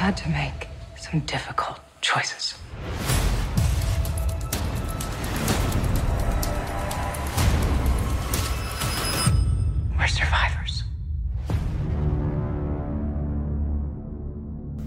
had to make some difficult choices. We're survivors.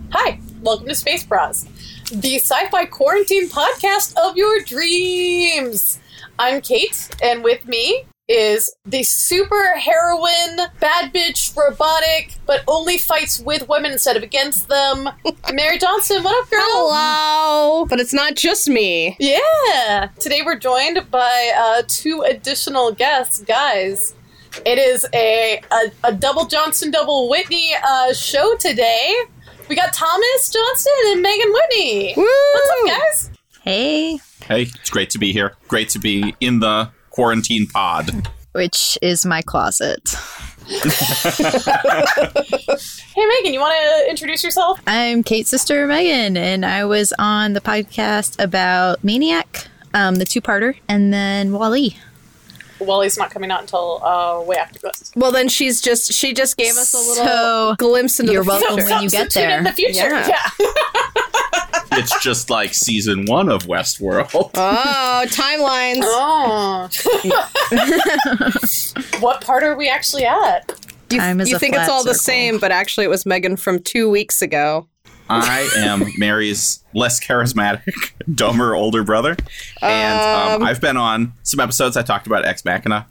Hi, welcome to Space Bras, the sci fi quarantine podcast of your dreams. I'm Kate, and with me is the super heroine, bad bitch, robotic, but only fights with women instead of against them. Mary Johnson, what up, girl? Hello! But it's not just me. Yeah! Today we're joined by uh, two additional guests. Guys, it is a, a, a double Johnson, double Whitney uh, show today. We got Thomas Johnson and Megan Whitney. Woo! What's up, guys? Hey, Hey, it's great to be here. Great to be in the quarantine pod. which is my closet. Hey, Megan, you want to introduce yourself? I'm Kate's sister Megan, and I was on the podcast about Maniac, um, the two-parter, and then Wally. Wally's not coming out until uh, way after this. Well, then she's just, she just gave us a little So, glimpse into you're the welcome future. when you get so tune in there. the future. Yeah. Yeah. It's just like season one of Westworld. Oh, timelines. Oh. what part are we actually at? You, Time is you a think it's flat all the same, but actually it was Megan from two weeks ago. I am Mary's less charismatic, dumber older brother, and um, I've been on some episodes. I talked about Ex Machina,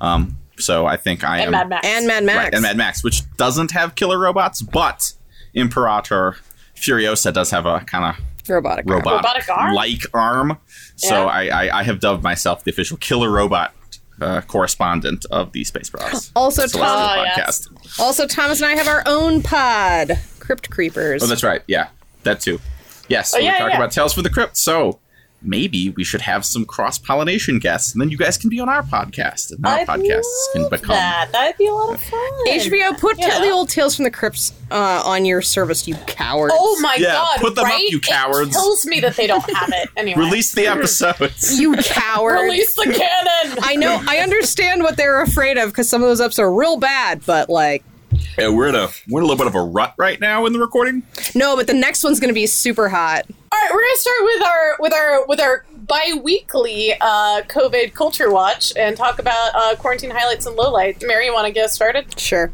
um, so I think I And am Mad Max. And Mad Max. right, and Mad Max, which doesn't have killer robots, but Imperator Furiosa does have a kind of Robotic. arm. robot Robotic arm? like arm. So Yeah. I, I, I have dubbed myself the official killer robot uh, correspondent of the Space Bros. Also, Celestial Tom, yes. also, Thomas and I have our own pod, Crypt Creepers. Oh, that's right. Yeah, that too. Yes, Oh, we yeah, talk yeah. about Tales for the Crypt. So maybe we should have some cross pollination guests, and then you guys can be on our podcast, and our I'd podcasts can become. that. That'd be a lot of fun. HBO, put Yeah. the old Tales from the Crypts uh, on your service, you cowards. Oh my Yeah, god! put them up, you cowards. It kills me that they don't have it anyway. Release the episodes. You cowards. Release the cannon. I know. I understand what they're afraid of because some of those ups are real bad, but like, Yeah, we're in a we're in a little bit of a rut right now in the recording. no. But the next one's going to be super hot. All right, we're gonna start with our with our with our bi-weekly uh, COVID culture watch and talk about uh, quarantine highlights and lowlights. Mary, you want to get us started? Sure.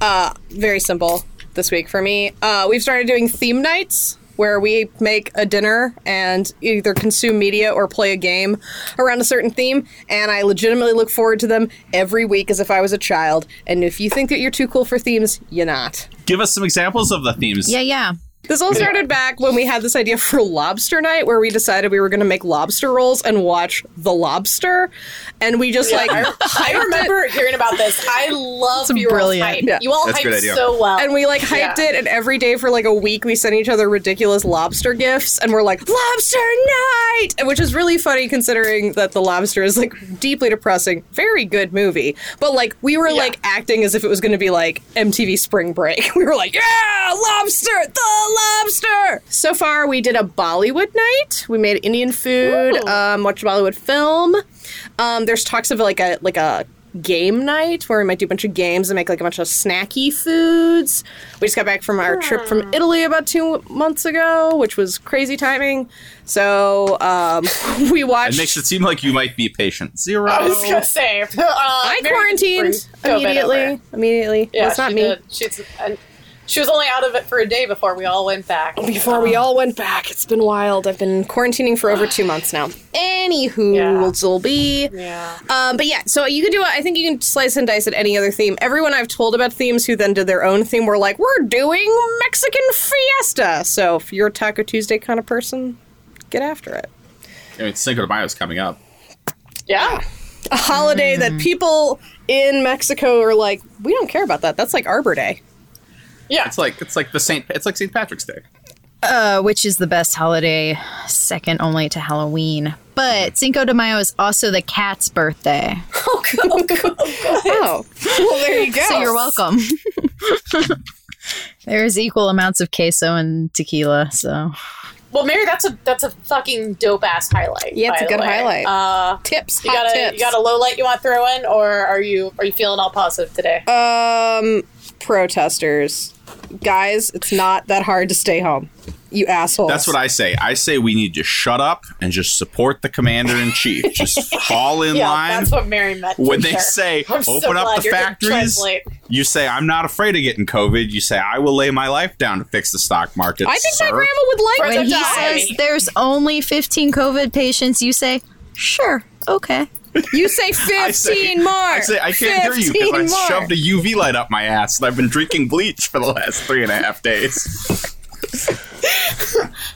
Uh, very simple this week for me. Uh, we've started doing theme nights where we make a dinner and either consume media or play a game around a certain theme. And I legitimately look forward to them every week as if I was a child. And if you think that you're too cool for themes, you're not. Give us some examples of the themes. Yeah, yeah. This all started back when we had this idea for lobster night, where we decided we were going to make lobster rolls and watch The Lobster, and we just like I hyped it- remember hearing about this. I love It's your brilliant. hype. Yeah. You all That's a good hyped idea. so well. and we like hyped Yeah. it, and every day for like a week we sent each other ridiculous lobster gifts, and we're like lobster night, which is really funny considering that The Lobster is like deeply depressing, very good movie, but like we were Yeah. like acting as if it was going to be like MTV Spring Break. We were like, yeah, lobster, the lobster. So far, we did a Bollywood night. We made Indian food, Ooh. um, watched a Bollywood film. Um, there's talks of like a like a game night where we might do a bunch of games and make like a bunch of snacky foods. We just got back from our trip from Italy about two months ago, which was crazy timing. So um, we watched. It makes it seem like you might be patient. Zero. I was gonna say, uh, I Mary quarantined immediately. Immediately. Yeah, Well, it's not she me. Did. She's and she was only out of it for a day before we all went back. Before we all went back, it's been wild. I've been quarantining for over two months now. Anywho, Yeah. will be. Yeah. Um, but yeah, so you can do it. I think you can slice and dice at any other theme. Everyone I've told about themes who then did their own theme were like, "We're doing Mexican fiesta." So if you're a Taco Tuesday kind of person, get after it. I mean, Cinco de Mayo is coming up. Yeah. A holiday that people in Mexico are like, "We don't care about that. That's like Arbor Day." Yeah. It's like it's like the Saint. It's like St. Patrick's Day. Uh, which is the best holiday, second only to Halloween. But Cinco de Mayo is also the cat's birthday. Oh, God. Oh, well, there you go. So you're welcome. There's equal amounts of queso and tequila, so Well, Mary, that's a that's a fucking dope ass highlight. Yeah, it's a good way. highlight. Uh, Tips, you hot got a tips. you got a low light you want to throw in, or are you are you feeling all positive today? Um, protesters, guys, it's not that hard to stay home. You assholes. That's what I say. I say we need to shut up and just support the commander in chief. Just fall in yeah, line. that's what Mary meant. when they sure. say I'm so open up the factories, you say I'm not afraid of getting COVID. You say I will lay my life down to fix the stock market. I think my grandma would like For when When he die. says there's only 15 COVID patients, you say, sure, okay. You say 15 I say, more. I say I can't hear you because I more. shoved a UV light up my ass and I've been drinking bleach for the last three and a half days.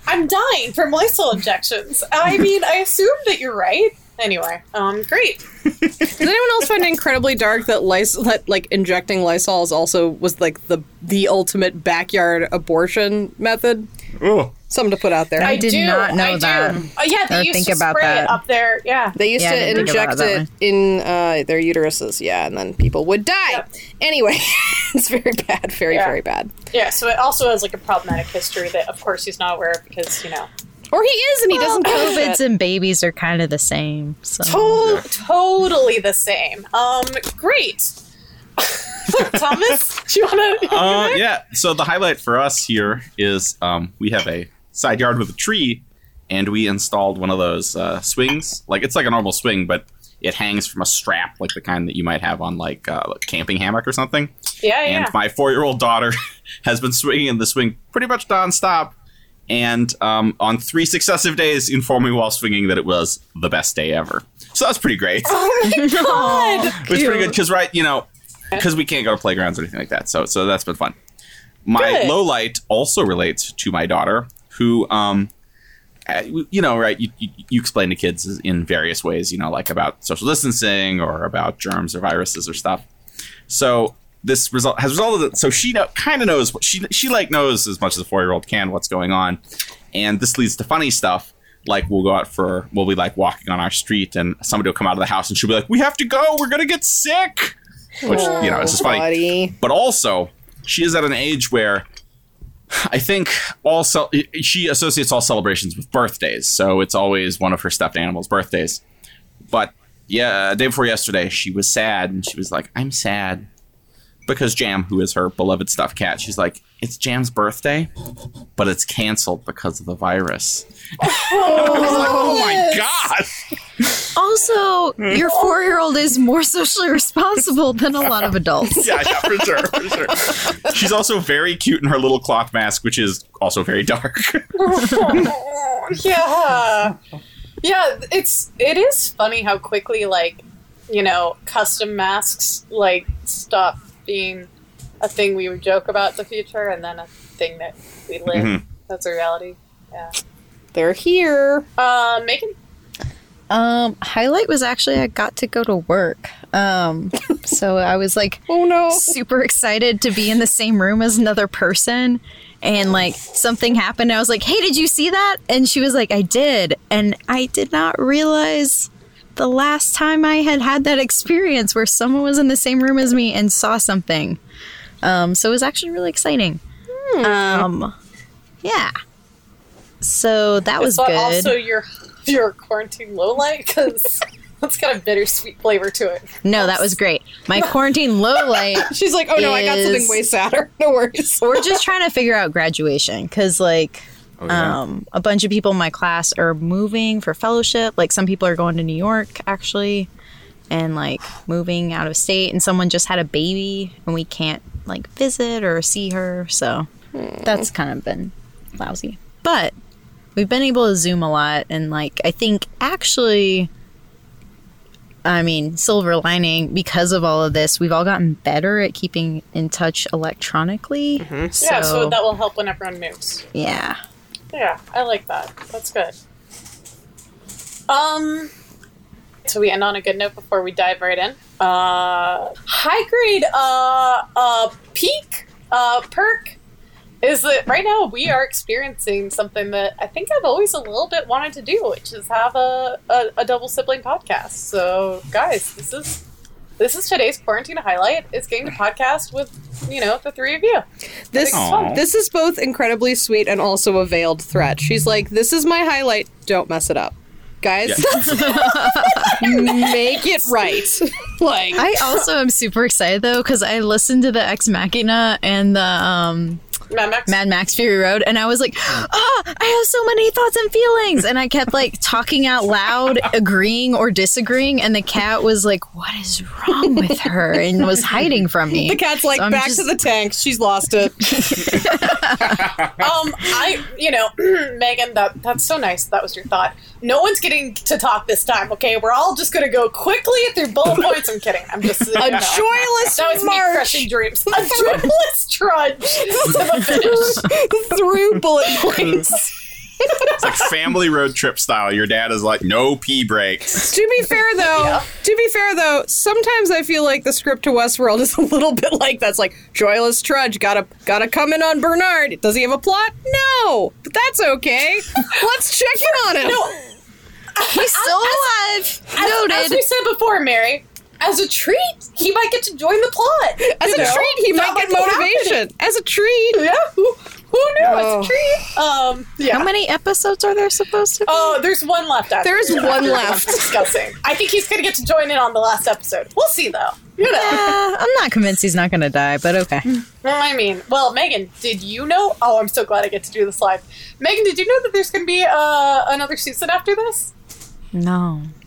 I'm dying from Lysol injections. I mean, I assume that you're right. Anyway, um, great. Does anyone else find it incredibly dark that, Lys- that like injecting Lysol is also was like the the ultimate backyard abortion method? Oh, Something to put out there. I did do, not know I do. that. Uh, yeah, they Or used think to about spray that. it up there. Yeah. They used Yeah, to didn't think about inject it in uh, their uteruses, yeah, and then people would die. Yep. Anyway, it's very bad, very, Yeah. very bad. Yeah, so it also has like a problematic history that, of course, he's not aware of because, you know. Or he is, and he doesn't know COVIDs shit. and babies are kind of the same. So. To- Totally the same. Um, great. Thomas, do you want to? uh, yeah. So the highlight for us here is um, we have a side yard with a tree, and we installed one of those uh, swings. Like it's like a normal swing, but it hangs from a strap, like the kind that you might have on like uh, a camping hammock or something. yeah, yeah. and my four-year-old daughter has been swinging in the swing pretty much nonstop. And um, on three successive days, informed me while swinging that it was the best day ever. So that's pretty great. oh my god! it was pretty good because, right, you know, because we can't go to playgrounds or anything like that. So, so that's been fun. My Good. low light also relates to my daughter, who, um, uh, you know, right? You, you, you explain to kids in various ways, you know, like about social distancing or about germs or viruses or stuff. So this result has resulted. In, So she know, kind of knows what she she like knows as much as a four year old can what's going on, and this leads to funny stuff. Like we'll go out for we'll be like walking on our street, and somebody will come out of the house, and she'll be like, "We have to go. We're gonna get sick," which you know it's just funny. Buddy. But also, she is at an age where I think all cel- she associates all celebrations with birthdays. So it's always one of her stuffed animals' birthdays. But yeah, day before yesterday, she was sad and she was like, I'm sad. Because Jam, who is her beloved stuffed cat, she's like, it's Jam's birthday, but it's canceled because of the virus. I was like, oh my oh, god! Also, your four year old is more socially responsible than a lot of adults. yeah, yeah, for sure, for sure. She's also very cute in her little cloth mask, which is also very dark. yeah, yeah. It's it is funny how quickly like you know custom masks like stop being a thing we would joke about in the future, and then a thing that we live. Mhm. That's a reality. Yeah. They're here. Uh, Megan. Um, highlight was actually I got to go to work. Um, so I was like Oh no. super excited to be in the same room as another person. And like something happened. I was like, hey, did you see that? And she was like, I did. And I did not realize the last time I had had that experience where someone was in the same room as me and saw something. Um, so it was actually really exciting. Um, yeah. So that was Is good. also your your quarantine low light because that's got a bittersweet flavor to it. no, that was great. My quarantine low light She's like, oh no, I got something way sadder. No worries. we're just trying to figure out graduation because like Oh, yeah. um, a bunch of people in my class are moving for fellowship like some people are going to new york actually and like moving out of state and someone just had a baby and we can't like visit or see her so that's kind of been lousy but we've been able to zoom a lot and like i think actually I mean, silver lining because of all of this, we've all gotten better at keeping in touch electronically. So, yeah, so that will help when everyone moves. yeah. Yeah, I like that. That's good. Um, so we end on a good note before we dive right in. Uh, high grade, uh, uh, peak, uh, perk is that right now we are experiencing something that I think I've always a little bit wanted to do, which is have a, a, a double sibling podcast. So, guys, this is this is today's quarantine highlight. Is getting to podcast with you know the three of you. This this is both incredibly sweet and also a veiled threat. She's like, "This is my highlight. Don't mess it up, guys. Yeah. Make it right." like I also am super excited though because I listened to the Ex Machina and the um, Mad Max. Mad Max Fury Road, and I was like, oh, I have so many thoughts and feelings," and I kept like talking out loud, agreeing or disagreeing, and the cat was like, "What is wrong with her?" and was hiding from me. the cat's like So back just- to the tank. She's lost it. Um, I, you know, Megan, that that's so nice. That was your thought. No one's getting to talk this time. Okay, we're all just gonna go quickly through bullet points. I'm kidding. I'm just A joyless That was me march crushing dreams. A joyless trudge to. through bullet points. It's like family road trip style. Your dad is like, no pee breaks. to be fair though, Yeah. to be fair though, sometimes I feel like the script to Westworld is a little bit like that's like joyless trudge. Gotta gotta come in on Bernard. Does he have a plot? No, but that's okay. Let's check in on him. He's still alive. As, as Noted. we said before, Mary, as a treat, he might get to join the plot. As you a know? treat, he That might get be happening. motivation. As a treat. Yeah, who, who knew? Oh. As a treat. Um, yeah. How many episodes are there supposed to be? Oh, there's one left. After, There's one after left. Discussing. I think he's gonna get to join in on the last episode. We'll see, though. You know. Uh, I'm not convinced he's not going to die, but okay. Well, I mean, well, Megan, did you know? Oh, I'm so glad I get to do this live. Megan, did you know that there's going to be uh, another season after this? No.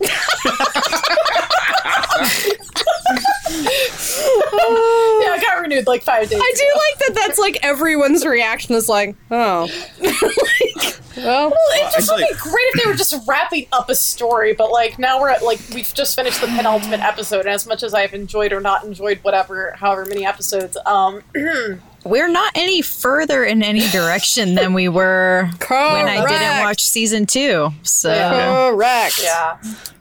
Yeah, it got renewed like five days. I do like that. That's like everyone's reaction is like, oh, like, well, Well, it just would Actually- be great if they were just wrapping up a story, but like now we're at like we've just finished the penultimate episode, and as much as I've enjoyed or not enjoyed whatever, however many episodes, um, We're not any further in any direction than we were when I didn't watch season two. So Yeah. correct. yeah,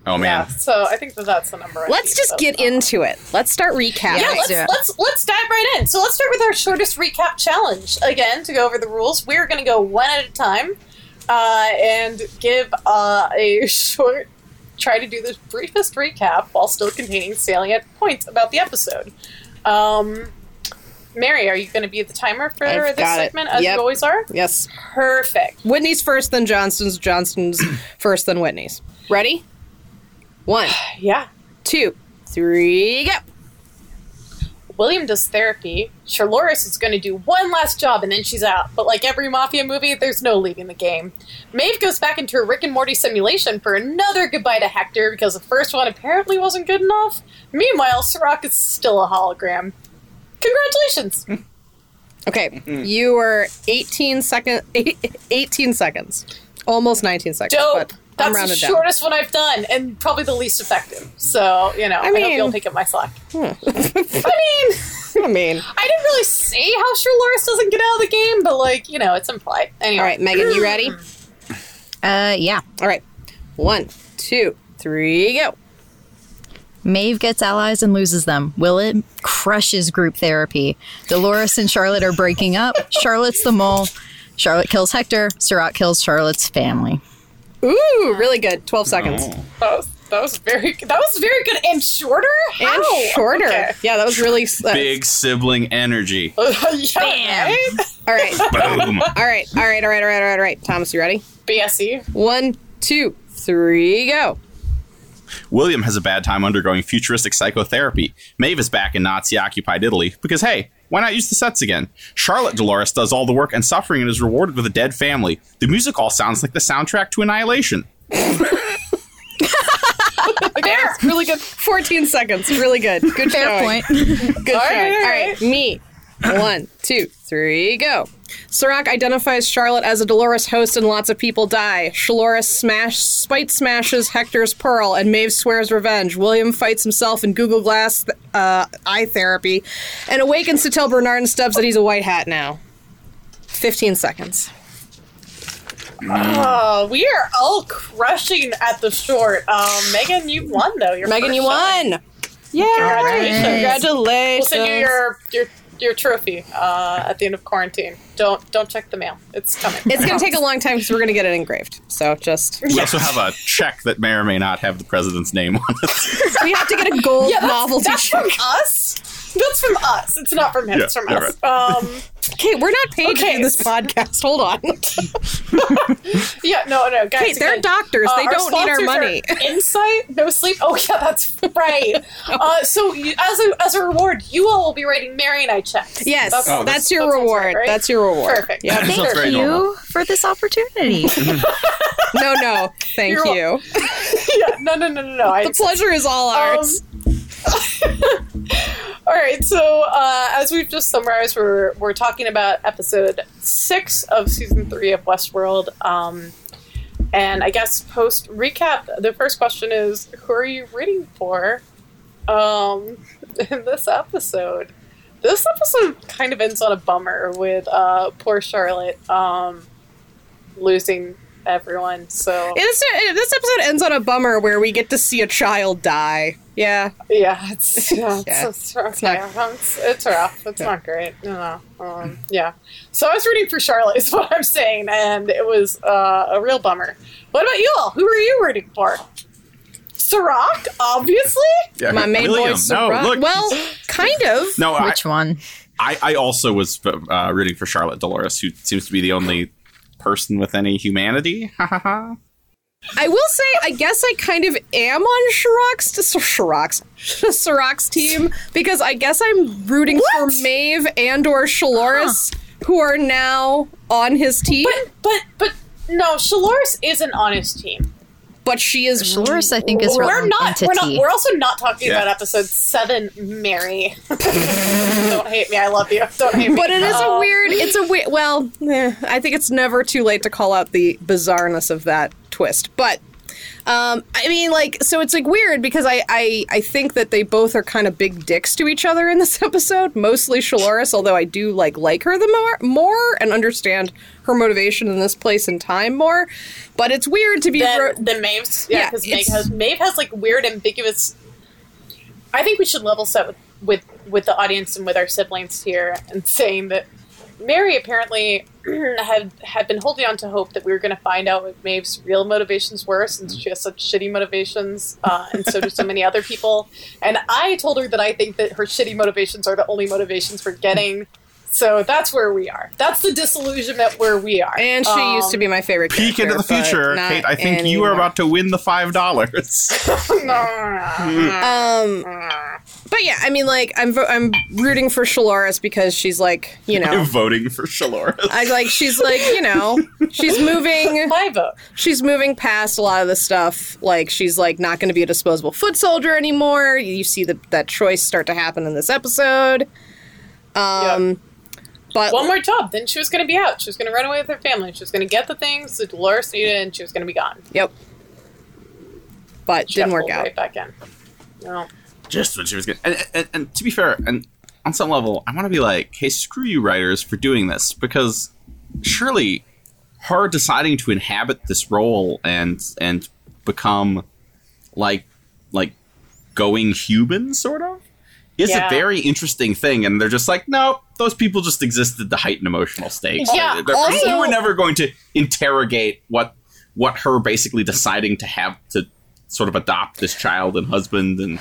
Oh yeah. man. So I think that that's the number. I Let's just so. get into it. Let's start recapping. Yeah, let's let's, let's let's dive right in. So let's start with our shortest recap challenge. Again, to go over the rules, we're going to go one at a time uh, and give uh, a short. Try to do the briefest recap while still containing salient points about the episode. Um, Mary, are you going to be the timer for I've this got it. segment as Yep. you always are? Yes. Perfect. Whitney's first, then Johnson's. Johnson's first, then Whitney's. Ready? One, Yeah. two, three, go. William does therapy. Charloris is going to do one last job and then she's out. But like every mafia movie, there's no leaving the game. Maeve goes back into a Rick and Morty simulation for another goodbye to Hector because the first one apparently wasn't good enough. Meanwhile, Serac is still a hologram. Congratulations! Okay, you were 18 second, eight, 18 seconds, almost 19 seconds. Dope. But I'm That's the rounded down. shortest one I've done, and probably the least effective. So you know, I, mean- hope you'll pick up my slack. Hmm. I mean, I mean, I didn't really say how sure Loris doesn't get out of the game, but like you know, it's implied. Anyway, all right, Megan, you ready? uh, yeah. All right, one, two, three, go. Maeve gets allies and loses them. Willet crushes group therapy. Dolores and Charlotte are breaking up. Charlotte's the mole. Charlotte kills Hector. Serac kills Charlotte's family. Ooh, really good. 12 seconds. Oh. That was, that was very that was very good and shorter And shorter. Okay. Yeah, that was really. Uh, Big sibling energy. yeah, Bam. right? All right. Boom. All right. All right. All right. All right. All right. All right. Thomas, you ready? BSE. One, two, three, go. William has a bad time undergoing futuristic psychotherapy. Maeve is back in Nazi occupied Italy because, hey, why not use the sets again? Charlotte Dolores does all the work and suffering and is rewarded with a dead family. The music all sounds like the soundtrack to Annihilation. There. Really good. 14 seconds. Really good. Good Fair showing. point. Good All showing. right, all All right. right. Me. One, two, three, go. Serac identifies Charlotte as a Dolores host and lots of people die. Shaloris smash, spite smashes Hector's pearl and Maeve swears revenge. William fights himself in Google Glass uh, eye therapy and awakens to tell Bernard and Stubbs that he's a white hat now. 15 seconds. Oh, we are all crushing at the short. Um, Megan, you won though. Your Megan, you showing. won! Yeah! Congratulations. We'll send you your your your trophy uh, at the end of quarantine. Don't don't check the mail. It's coming. It's gonna take a long time because we're gonna get it engraved. So just We also have a check that may or may not have the president's name on it. we have to get a gold yeah, that's, novelty that's check. from us. That's from us. It's not from him. it's from yeah, us. Um, Okay, we're not paid to do this podcast. Hold on. Yeah, no, no, guys. Hey, they're again, doctors. They don't need our money. Insight, no sleep. Oh yeah, that's right. uh, so you, as a as a reward, you all will be writing Mary and I checks. Yes, That's- Oh, that's, that's- your that reward. right, right? That's your reward. Perfect. Yeah. Thank you normal. for this opportunity. No, no. Thank You're you. yeah, no, no, no, no, no. I, The pleasure is all ours. All right, so uh, as we've just summarized, we're we're talking about episode six of season three of Westworld. Um, and I guess post recap, the first question is, who are you rooting for? Um, in this episode, this episode kind of ends on a bummer with uh, poor Charlotte um, losing everyone. So This, this episode ends on a bummer where we get to see a child die. Yeah. Yeah, it's yeah, Yeah. It's, it's, it's, not- it's, it's rough. It's not great. No, no. Um, yeah. So I was rooting for Charlotte, is what I'm saying, and it was uh, a real bummer. What about you all? Who are you rooting for? Serac, obviously. Yeah. My main William, boy, no, Serac. look. Well, kind of. no, I, Which one? I, I also was uh, rooting for Charlotte Dolores, who seems to be the only person with any humanity. Ha ha ha. I will say, I guess I kind of am on Serac's, Serac's team because I guess I'm rooting for Maeve and or Shaloris, who are now on his team. But but but no, Shaloris isn't on his team. But she is Shaloris, I think, is her We're own not, we're not. We're also not talking Yeah. about episode seven, Mary. Don't hate me. I love you. Don't hate me. But it is a weird. It's a weird. Well, eh, I think it's never too late to call out the bizarreness of that twist. But um, I mean, like, so it's like weird because I, I I think that they both are kind of big dicks to each other in this episode. Mostly Shaloris, although I do like like her the more more and understand her motivation in this place and time more. But it's weird to be. ro- than, than Maeve's. Yeah, Yeah, because Maeve it's- has Maeve has like weird, ambiguous. I think we should level set with, with with the audience and with our siblings here, and saying that Mary apparently had had been holding on to hope that we were going to find out what Maeve's real motivations were, since she has such shitty motivations, uh, and so do so many other people. And I told her that I think that her shitty motivations are the only motivations for getting. So that's where we are. That's the disillusionment where we are. and she used to be my favorite. Peek into the future, Kate. I think you are about to win the five dollars. Um, but yeah, I mean, like, I'm vo- I'm rooting for Shaloris because she's like, you know, voting for Shaloris. I like she's like, you know, she's moving my vote. she's moving past a lot of the stuff. Like she's like not going to be a disposable foot soldier anymore. You see the, that choice start to happen in this episode. Um, but one more job, then she was going to be out. She was going to run away with her family. She was going to get the things that Dolores needed, and she was going to be gone. yep. But She didn't work out. Right back in. No. just when she was good. And, and, and to be fair, and on some level, I want to be like, hey, screw you, writers, for doing this because surely her deciding to inhabit this role and and become like like going human, sort of, is Yeah. a very interesting thing. And they're just like, no, those people just existed to heighten emotional stakes. Yeah, They're- also- you were never going to interrogate what what her basically deciding to have to sort of adopt this child and husband and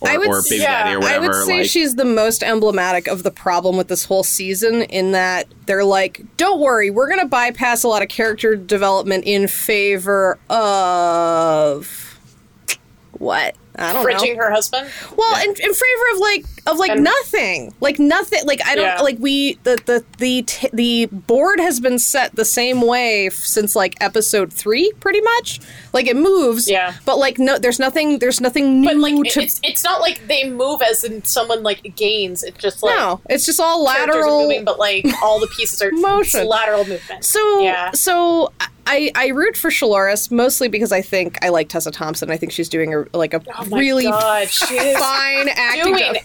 or, I would or baby yeah, daddy or whatever. I would say like, she's the most emblematic of the problem with this whole season in that they're like, don't worry, we're going to bypass a lot of character development in favor of what? I don't know. Fridging her husband. Well, in, in favor of like of like And- nothing, like nothing. Like I don't Yeah. like we the the the t- the board has been set the same way f- since like episode three, pretty much. Like it moves, Yeah. But like no, there's nothing. There's nothing new But like, to. it's it's not like they move as in someone like gains. It's just like no, it's just all lateral. moving, but like all the pieces are Motion. lateral movement. So Yeah. so I I root for Shaloris mostly because I think I like Tessa Thompson. I think she's doing a like a Oh really God, fine acting doing job.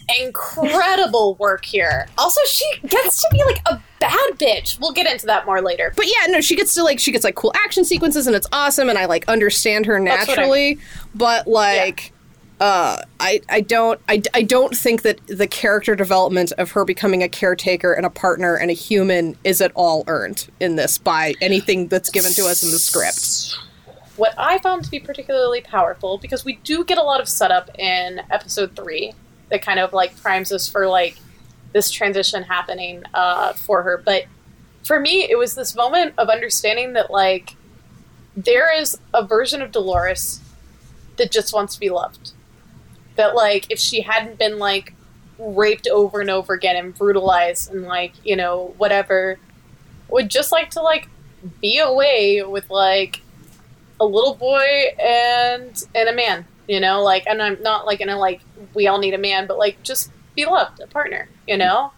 Incredible work here. Also, she gets to be like a bad bitch. We'll get into that more later. but yeah, no, she gets to like she gets like cool action sequences and it's awesome and I like understand her what I naturally. But like uh I I don't I, I don't think that the character development of her becoming a caretaker and a partner and a human is at all earned in this by anything that's given to us in the script. what I found to be particularly powerful because we do get a lot of setup in episode three that kind of like primes us for like this transition happening uh, for her. But for me, it was this moment of understanding that like there is a version of Dolores that just wants to be loved. That like if she hadn't been like raped over and over again and brutalized and like you know whatever, would just like to like be away with like a little boy and and a man. You know, like and I'm not like in a like we all need a man, but like just be loved, a partner. You know,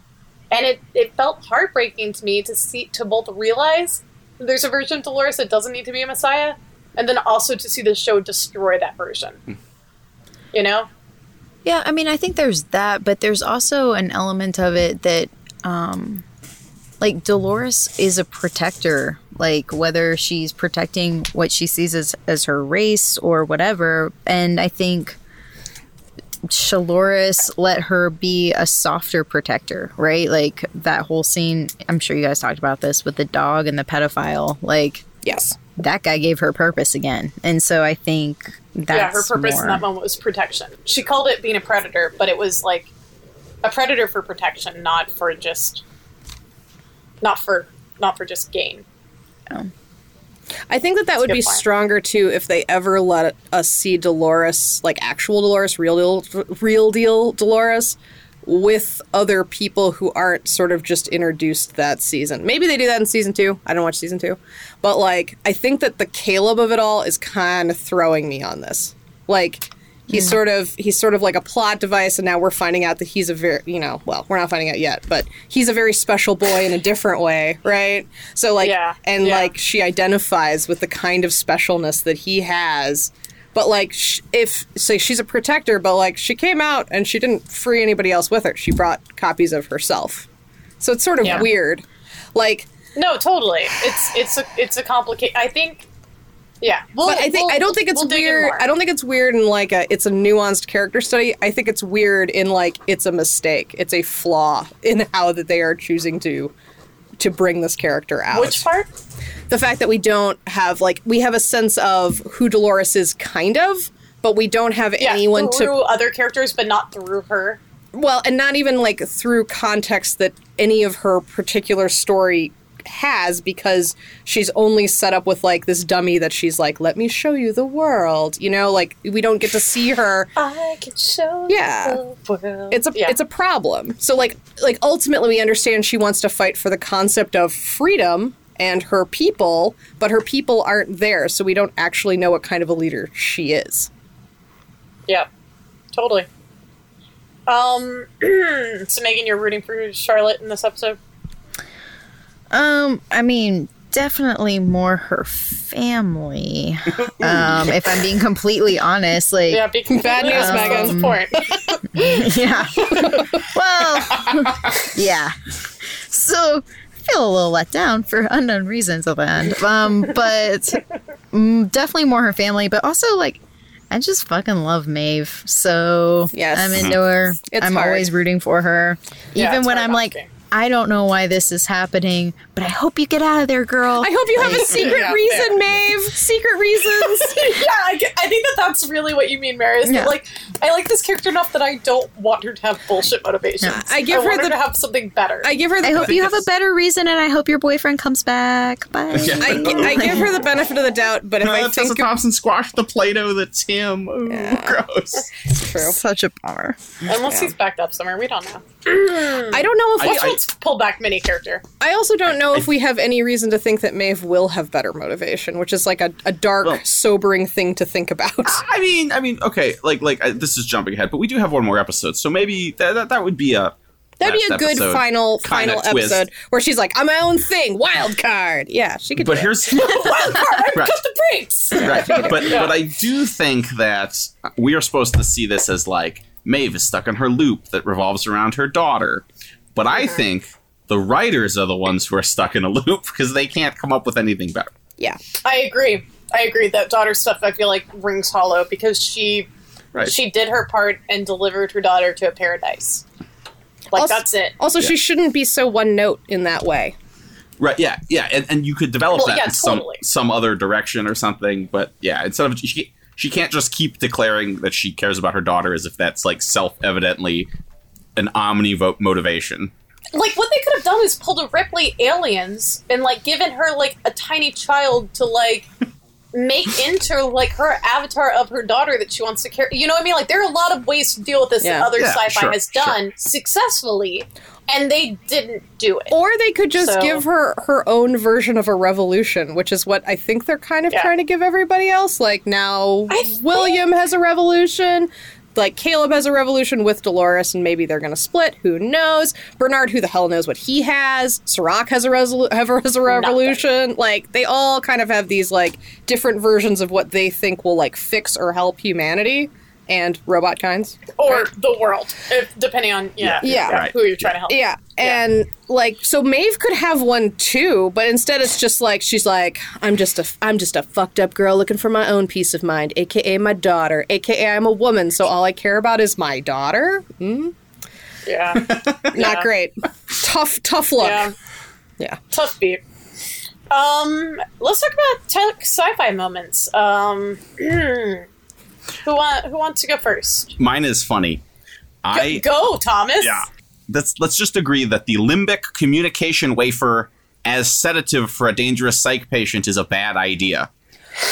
and it it felt heartbreaking to me to see to both realize there's a version of Dolores that doesn't need to be a Messiah, and then also to see the show destroy that version. You know? Yeah, I mean, I think there's that, but there's also an element of it that, um, like, Dolores is a protector. Like, whether she's protecting what she sees as, as her race or whatever. And I think Shaloris let her be a softer protector, right? Like, that whole scene, I'm sure you guys talked about this with the dog and the pedophile. Like, Yes. that guy gave her purpose again. And so I think that's yeah, her purpose more, in that moment was protection. She called it being a predator, but it was like a predator for protection, not for just not for not for just gain. I think that that would be stronger too if they ever let us see Dolores, like actual Dolores, real deal, real deal Dolores, with other people who aren't sort of just introduced that season. Maybe they do that in season two. I don't watch season two, but like I think that the Caleb of it all is kind of throwing me on this. Like he's hmm. sort of he's sort of like a plot device, and now we're finding out that he's a very you know well we're not finding out yet, but he's a very special boy in a different way, right? So like Yeah, and yeah. like she identifies with the kind of specialness that he has. But like, sh- if say she's a protector, but like she came out and she didn't free anybody else with her. She brought copies of herself. So it's sort of Yeah. weird. Like, No, totally. It's it's a it's a complicated. I think. Yeah, we'll, but I think we'll- I don't think it's we'll weird. I don't think it's weird in like a it's a nuanced character study. I think it's weird in like it's a mistake. It's a flaw in how that they are choosing to to bring this character out. Which part? the fact that we don't have like we have a sense of who Dolores is kind of, but we don't have Yeah, anyone through to other characters, but not through her. well, and not even like through context that any of her particular story has because she's only set up with like this dummy that she's like let me show you the world you know like we don't get to see her I can show Yeah. the world. it's a Yeah. it's a problem. So like like ultimately we understand she wants to fight for the concept of freedom and her people, but her people aren't there, so we don't actually know what kind of a leader she is. Yeah, totally. Um, so Megan, you're rooting for Charlotte in this episode. Um, I mean, definitely more her family. um, if I'm being completely honest, like, Yeah, be Bad news, honest, that's Megan. the point. yeah. well, yeah. So I feel a little let down for unknown reasons at the end. Um, but mm, definitely more her family, but also like I just fucking love Maeve. So Yes. I'm into her. It's I'm hard. always rooting for her. Even it's when I'm like, to be. I don't know why this is happening, but I hope you get out of there, girl. I hope you have a secret Yeah, reason, Maeve. Secret reasons. yeah, I, I think that that's really what you mean, Mary. Is Yeah. that, like I like this character enough that I don't want her to have bullshit motivations. I give her want the- to have something better. I give her the I hope you have a better reason, and I hope your boyfriend comes back. Bye. Yeah. I, I give her the benefit of the doubt, but if I Uh, Tessa think Thompson squashed the Play-Doh that's him. Ooh, gross. it's true, Such a bummer. Unless he's backed up somewhere, we don't know. I don't know if I- Which one's pulled back mini character? I also don't know if we have any reason to think that Maeve will have better motivation, which is like a, a dark, Well- sobering thing to think about. I mean, I mean, okay, like, like this is jumping ahead, but we do have one more episode, so maybe that that, that would be a That'd be a good final final twist. episode where she's like, "I'm my own thing, wild card." Yeah, she could. But do it. here's Wild card! I Right. cut the brakes. right, but but I do think that we are supposed to see this as like Maeve is stuck in her loop that revolves around her daughter, but I Mm-hmm. think the writers are the ones who are stuck in a loop because they can't come up with anything better. yeah, I agree. I agree. That daughter stuff I feel like rings hollow because she Right. she did her part and delivered her daughter to a paradise. Like Also- that's it. Also, she shouldn't be so one note in that way. Right. Yeah. Yeah. And, and you could develop Well, that yeah, in some some other direction or something. But yeah, instead of she, she can't just keep declaring that she cares about her daughter as if that's like self evidently an omnivote motivation. Like what they could have done is pulled a Ripley aliens and like given her like a tiny child to like make into like her avatar of her daughter that she wants to carry. You know what I mean? Like there are a lot of ways to deal with this Yeah. that other Yeah, sci-fi sure, has sure. done successfully, and they didn't do it. Or they could just So- give her her own version of a revolution, which is what I think they're kind of Yeah. trying to give everybody else. Like now, I think- William has a revolution. Like Caleb has a revolution with Dolores, and maybe they're going to split. Who knows? Bernard, who the hell knows what he has? Serac has a resolu- has a revolution. Like they all kind of have these like different versions of what they think will like fix or help humanity and robot kinds. or the world, if, depending on yeah, Yeah. Right. who you're trying to help. Yeah. And like so Maeve could have one too, but instead it's just like she's like I'm just a I'm just a fucked up girl looking for my own peace of mind, aka my daughter, aka I'm a woman, so all I care about is my daughter. Yeah, Not Yeah. great. tough tough look. yeah, Yeah. tough beat. Um, let's talk about tech sci-fi moments. Um, who want who wants to go first? Mine is funny. I go, Thomas. yeah. Let's let's just agree that the limbic communication wafer as sedative for a dangerous psych patient is a bad idea.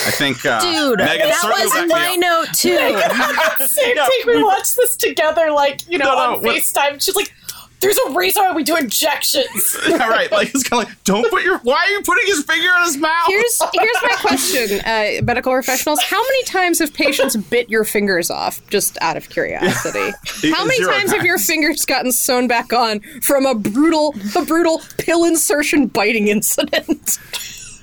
I think, uh, Dude, Megan that was backed me my up. note too. Same Yeah, thing. We we- watched this together, like you know, No, no, on what- Facetime. She's like, "There's a reason why we do injections." All right, like it's kind of like, don't put your. Why are you putting his finger in his mouth? Here's here's my question, uh, medical professionals. How many times have patients bit your fingers off? Just out of curiosity. How many Zero times have your fingers gotten sewn back on from a brutal a brutal pill insertion biting incident?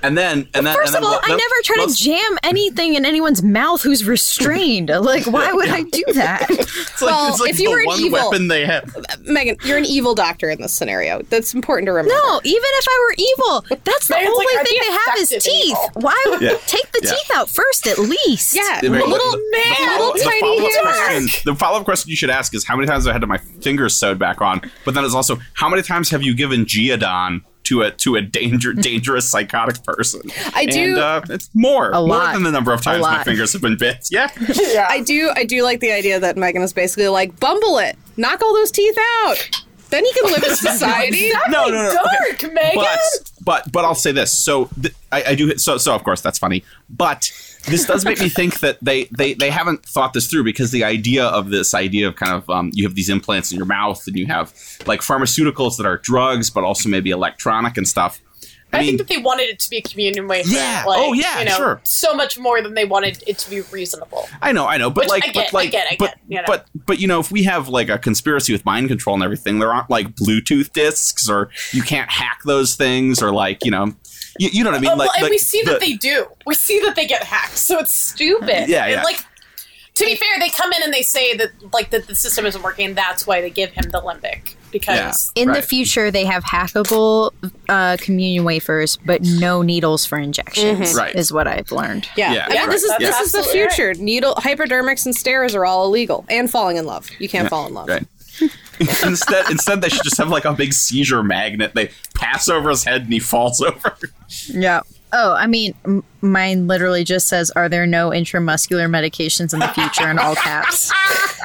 And then and then First and of then all, I never try to let's- jam anything in anyone's mouth who's restrained. Like, why would I do that? It's like, Well, it's like if you the were an one evil- weapon they have. Megan, you're an evil doctor in this scenario. That's important to remember. No, even if I were evil, that's the Megan's only like, thing they have is teeth. evil. Why would Yeah. take the Yeah. teeth out first at least? Yeah, The- little the- man, the, little the tiny follow-up question, the follow-up question you should ask is how many times have I had my fingers sewed back on? But then it's also how many times have you given Geodon to a to a danger dangerous psychotic person? I do- And, uh, it's more A more lot. than the number of times my fingers have been bit. Yeah. yeah, I do I do like the idea that Megan is basically like, bumble it, knock all those teeth out. Then he can live in society. no, no, no. okay. dark, Megan. but but but I'll say this. So th- I, I do so so of course that's funny. But this does make me think that they, they they haven't thought this through because the idea of this idea of kind of um, you have these implants in your mouth and you have like pharmaceuticals that are drugs but also maybe electronic and stuff. I, I mean, think that they wanted it to be a communion wafer. Yeah. Like, Oh, yeah, You know, sure. So much more than they wanted it to be reasonable. I know, I know, but Which like, I get, but like, I get, I but, you know. but, but you know, if we have like a conspiracy with mind control and everything, there aren't like Bluetooth discs, or you can't hack those things, or like, you know, you, you know what I mean? Like, well, and like we see the- that they do. We see that they get hacked, so it's stupid. Yeah, And, yeah. like, to be fair, they come in and they say that like that the system isn't working. That's why they give him the limbic because In the future, they have hackable uh, communion wafers, but no needles for injections. Right. Is what I've learned. Yeah, Yeah, I mean, right. this is That's this is the absolutely right. future. Needle hypodermics and stairs are all illegal, and falling in love. You can't fall in love. Right. instead, instead they should just have like a big seizure magnet. They pass over his head and he falls over. Yeah. Oh, I mean, m- mine literally just says, "Are there no intramuscular medications in the future?" in all caps.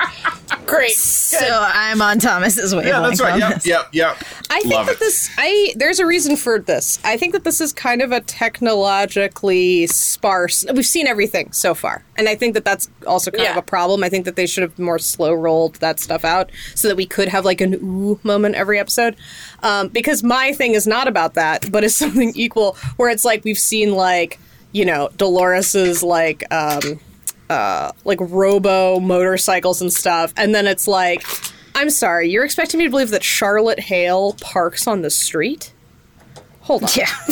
great. So I'm on Thomas's wavelength. Yeah, that's right. on Yep, this. yep, yep. I think Love that it. this I there's a reason for this. I think that this is kind of a technologically sparse. We've seen everything so far, and I think that that's also kind of a problem. I think that they should have more slow rolled that stuff out so that we could have like an ooh moment every episode. Um, because my thing is not about that, but is something equal where it's like we've seen like you know Dolores's like um, uh, like robo motorcycles and stuff, and then it's like, I'm sorry, you're expecting me to believe that Charlotte Hale parks on the street? Hold on, Yeah.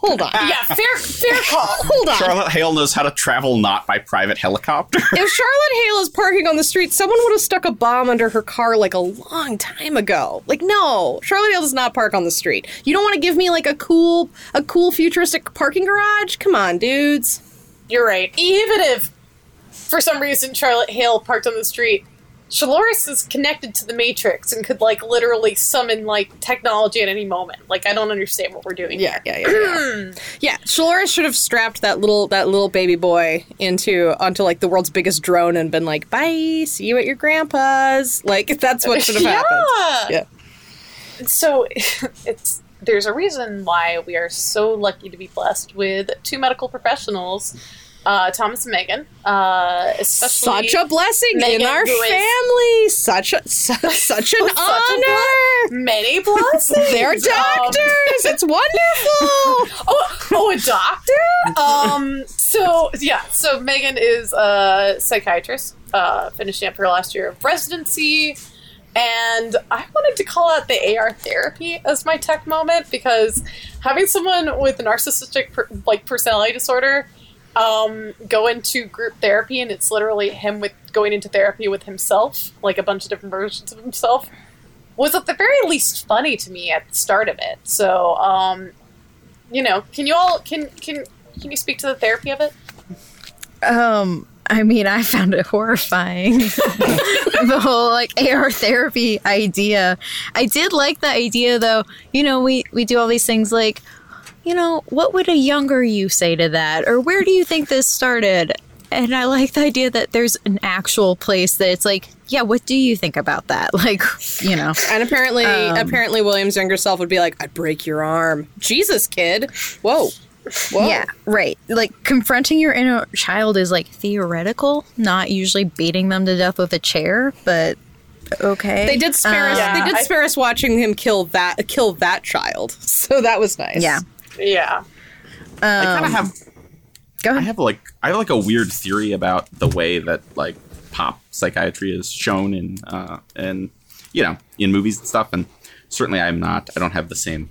hold on, Yeah, fair fair call. hold on. Charlotte Hale knows how to travel not by private helicopter. If Charlotte Hale is parking on the street, someone would have stuck a bomb under her car like a long time ago. Like, no, Charlotte Hale does not park on the street. You don't want to give me like a cool, a cool futuristic parking garage? Come on, dudes. You're right. Even if for some reason Charlotte Hale parked on the street Shaloris is connected to the Matrix and could like literally summon like technology at any moment. Like I don't understand what we're doing. Yeah, yeah, yeah, yeah. yeah, Shaloris should have strapped that little that little baby boy into onto like the world's biggest drone and been like, "Bye, see you at your grandpa's." Like that's what should have happened. Yeah. Yeah. So it's there's a reason why we are so lucky to be blessed with two medical professionals, uh, Thomas and Megan. Uh, especially Such a blessing Megan, in our is- family. Such a su- such an a honor. many blessings. They're Um, doctors. it's wonderful. oh, oh, a doctor. Um. So yeah. So Megan is a psychiatrist, uh, finishing up her last year of residency, and I wanted to call out the AR therapy as my tech moment because having someone with narcissistic per- like personality disorder um, go into group therapy and it's literally him with going into therapy with himself, like a bunch of different versions of himself, was at the very least funny to me at the start of it. So, um, you know, can you all can can can you speak to the therapy of it? Um, I mean, I found it horrifying. the whole like AR therapy idea. I did like the idea though. You know, we we do all these things like, you know, what would a younger you say to that, or where do you think this started? And I like the idea that there's an actual place that it's like, yeah, what do you think about that? Like, you know, And apparently, Um, apparently, William's younger self would be like, "I'd break your arm." Jesus, kid. Whoa. Whoa. Yeah, right. Like confronting your inner child is like theoretical, not usually beating them to death with a chair, but okay. They did spare us. Yeah, They did I- spare us watching him kill that kill that child. So that was nice. Yeah. Yeah. I kind of have Go ahead. I have like I have like a weird theory about the way that like pop psychiatry is shown in uh and you know in movies and stuff and certainly I'm not I don't have the same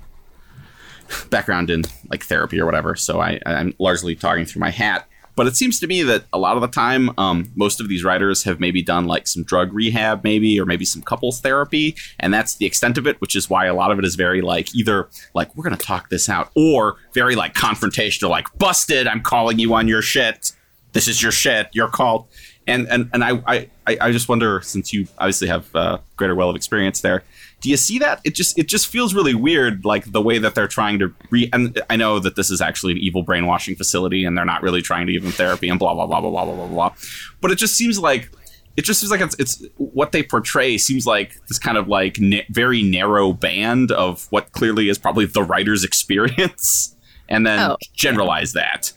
background in like therapy or whatever so I I'm largely talking through my hat but it seems to me that a lot of the time um, most of these writers have maybe done like some drug rehab maybe or maybe some couples therapy and that's the extent of it which is why a lot of it is very like either like we're gonna talk this out or very like confrontational like busted i'm calling you on your shit. This is your shit. You're called. And and and i i I- just wonder since you obviously have uh, greater well of experience there do you see that? It just it just feels really weird like the way that they're trying to re and i know that this is actually an evil brainwashing facility and they're not really trying to give them therapy and blah blah blah blah blah blah blah blah. But it just seems like it just seems like it's, it's what they portray seems like this kind of like na- very narrow band of what clearly is probably the writer's experience and then Oh, generalize that.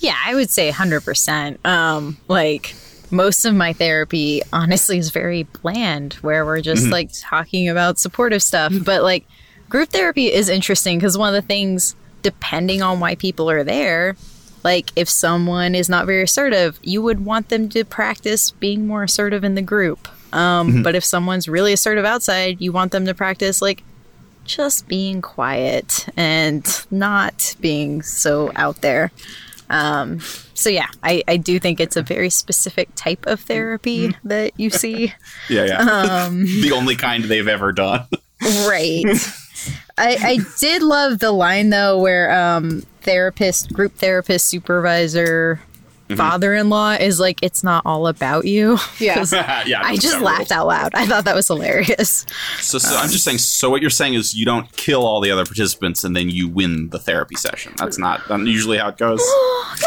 Yeah, I would say 100%. Um, like, most of my therapy, honestly, is very bland, where we're just mm-hmm. like talking about supportive stuff. Mm-hmm. But, like, group therapy is interesting because one of the things, depending on why people are there, like, if someone is not very assertive, you would want them to practice being more assertive in the group. Um, mm-hmm. But if someone's really assertive outside, you want them to practice, like, just being quiet and not being so out there. Um, so yeah, I, I do think it's a very specific type of therapy that you see. yeah yeah the only kind they've ever done right. I, I did love the line though where um therapist, group therapist, supervisor, father-in-law is like it's not all about you. Yeah. 'Cause yeah I just laughed out loud. I thought that was hilarious. So, so I'm just saying. So what you're saying is you don't kill all the other participants and then you win the therapy session. That's not not usually how it goes.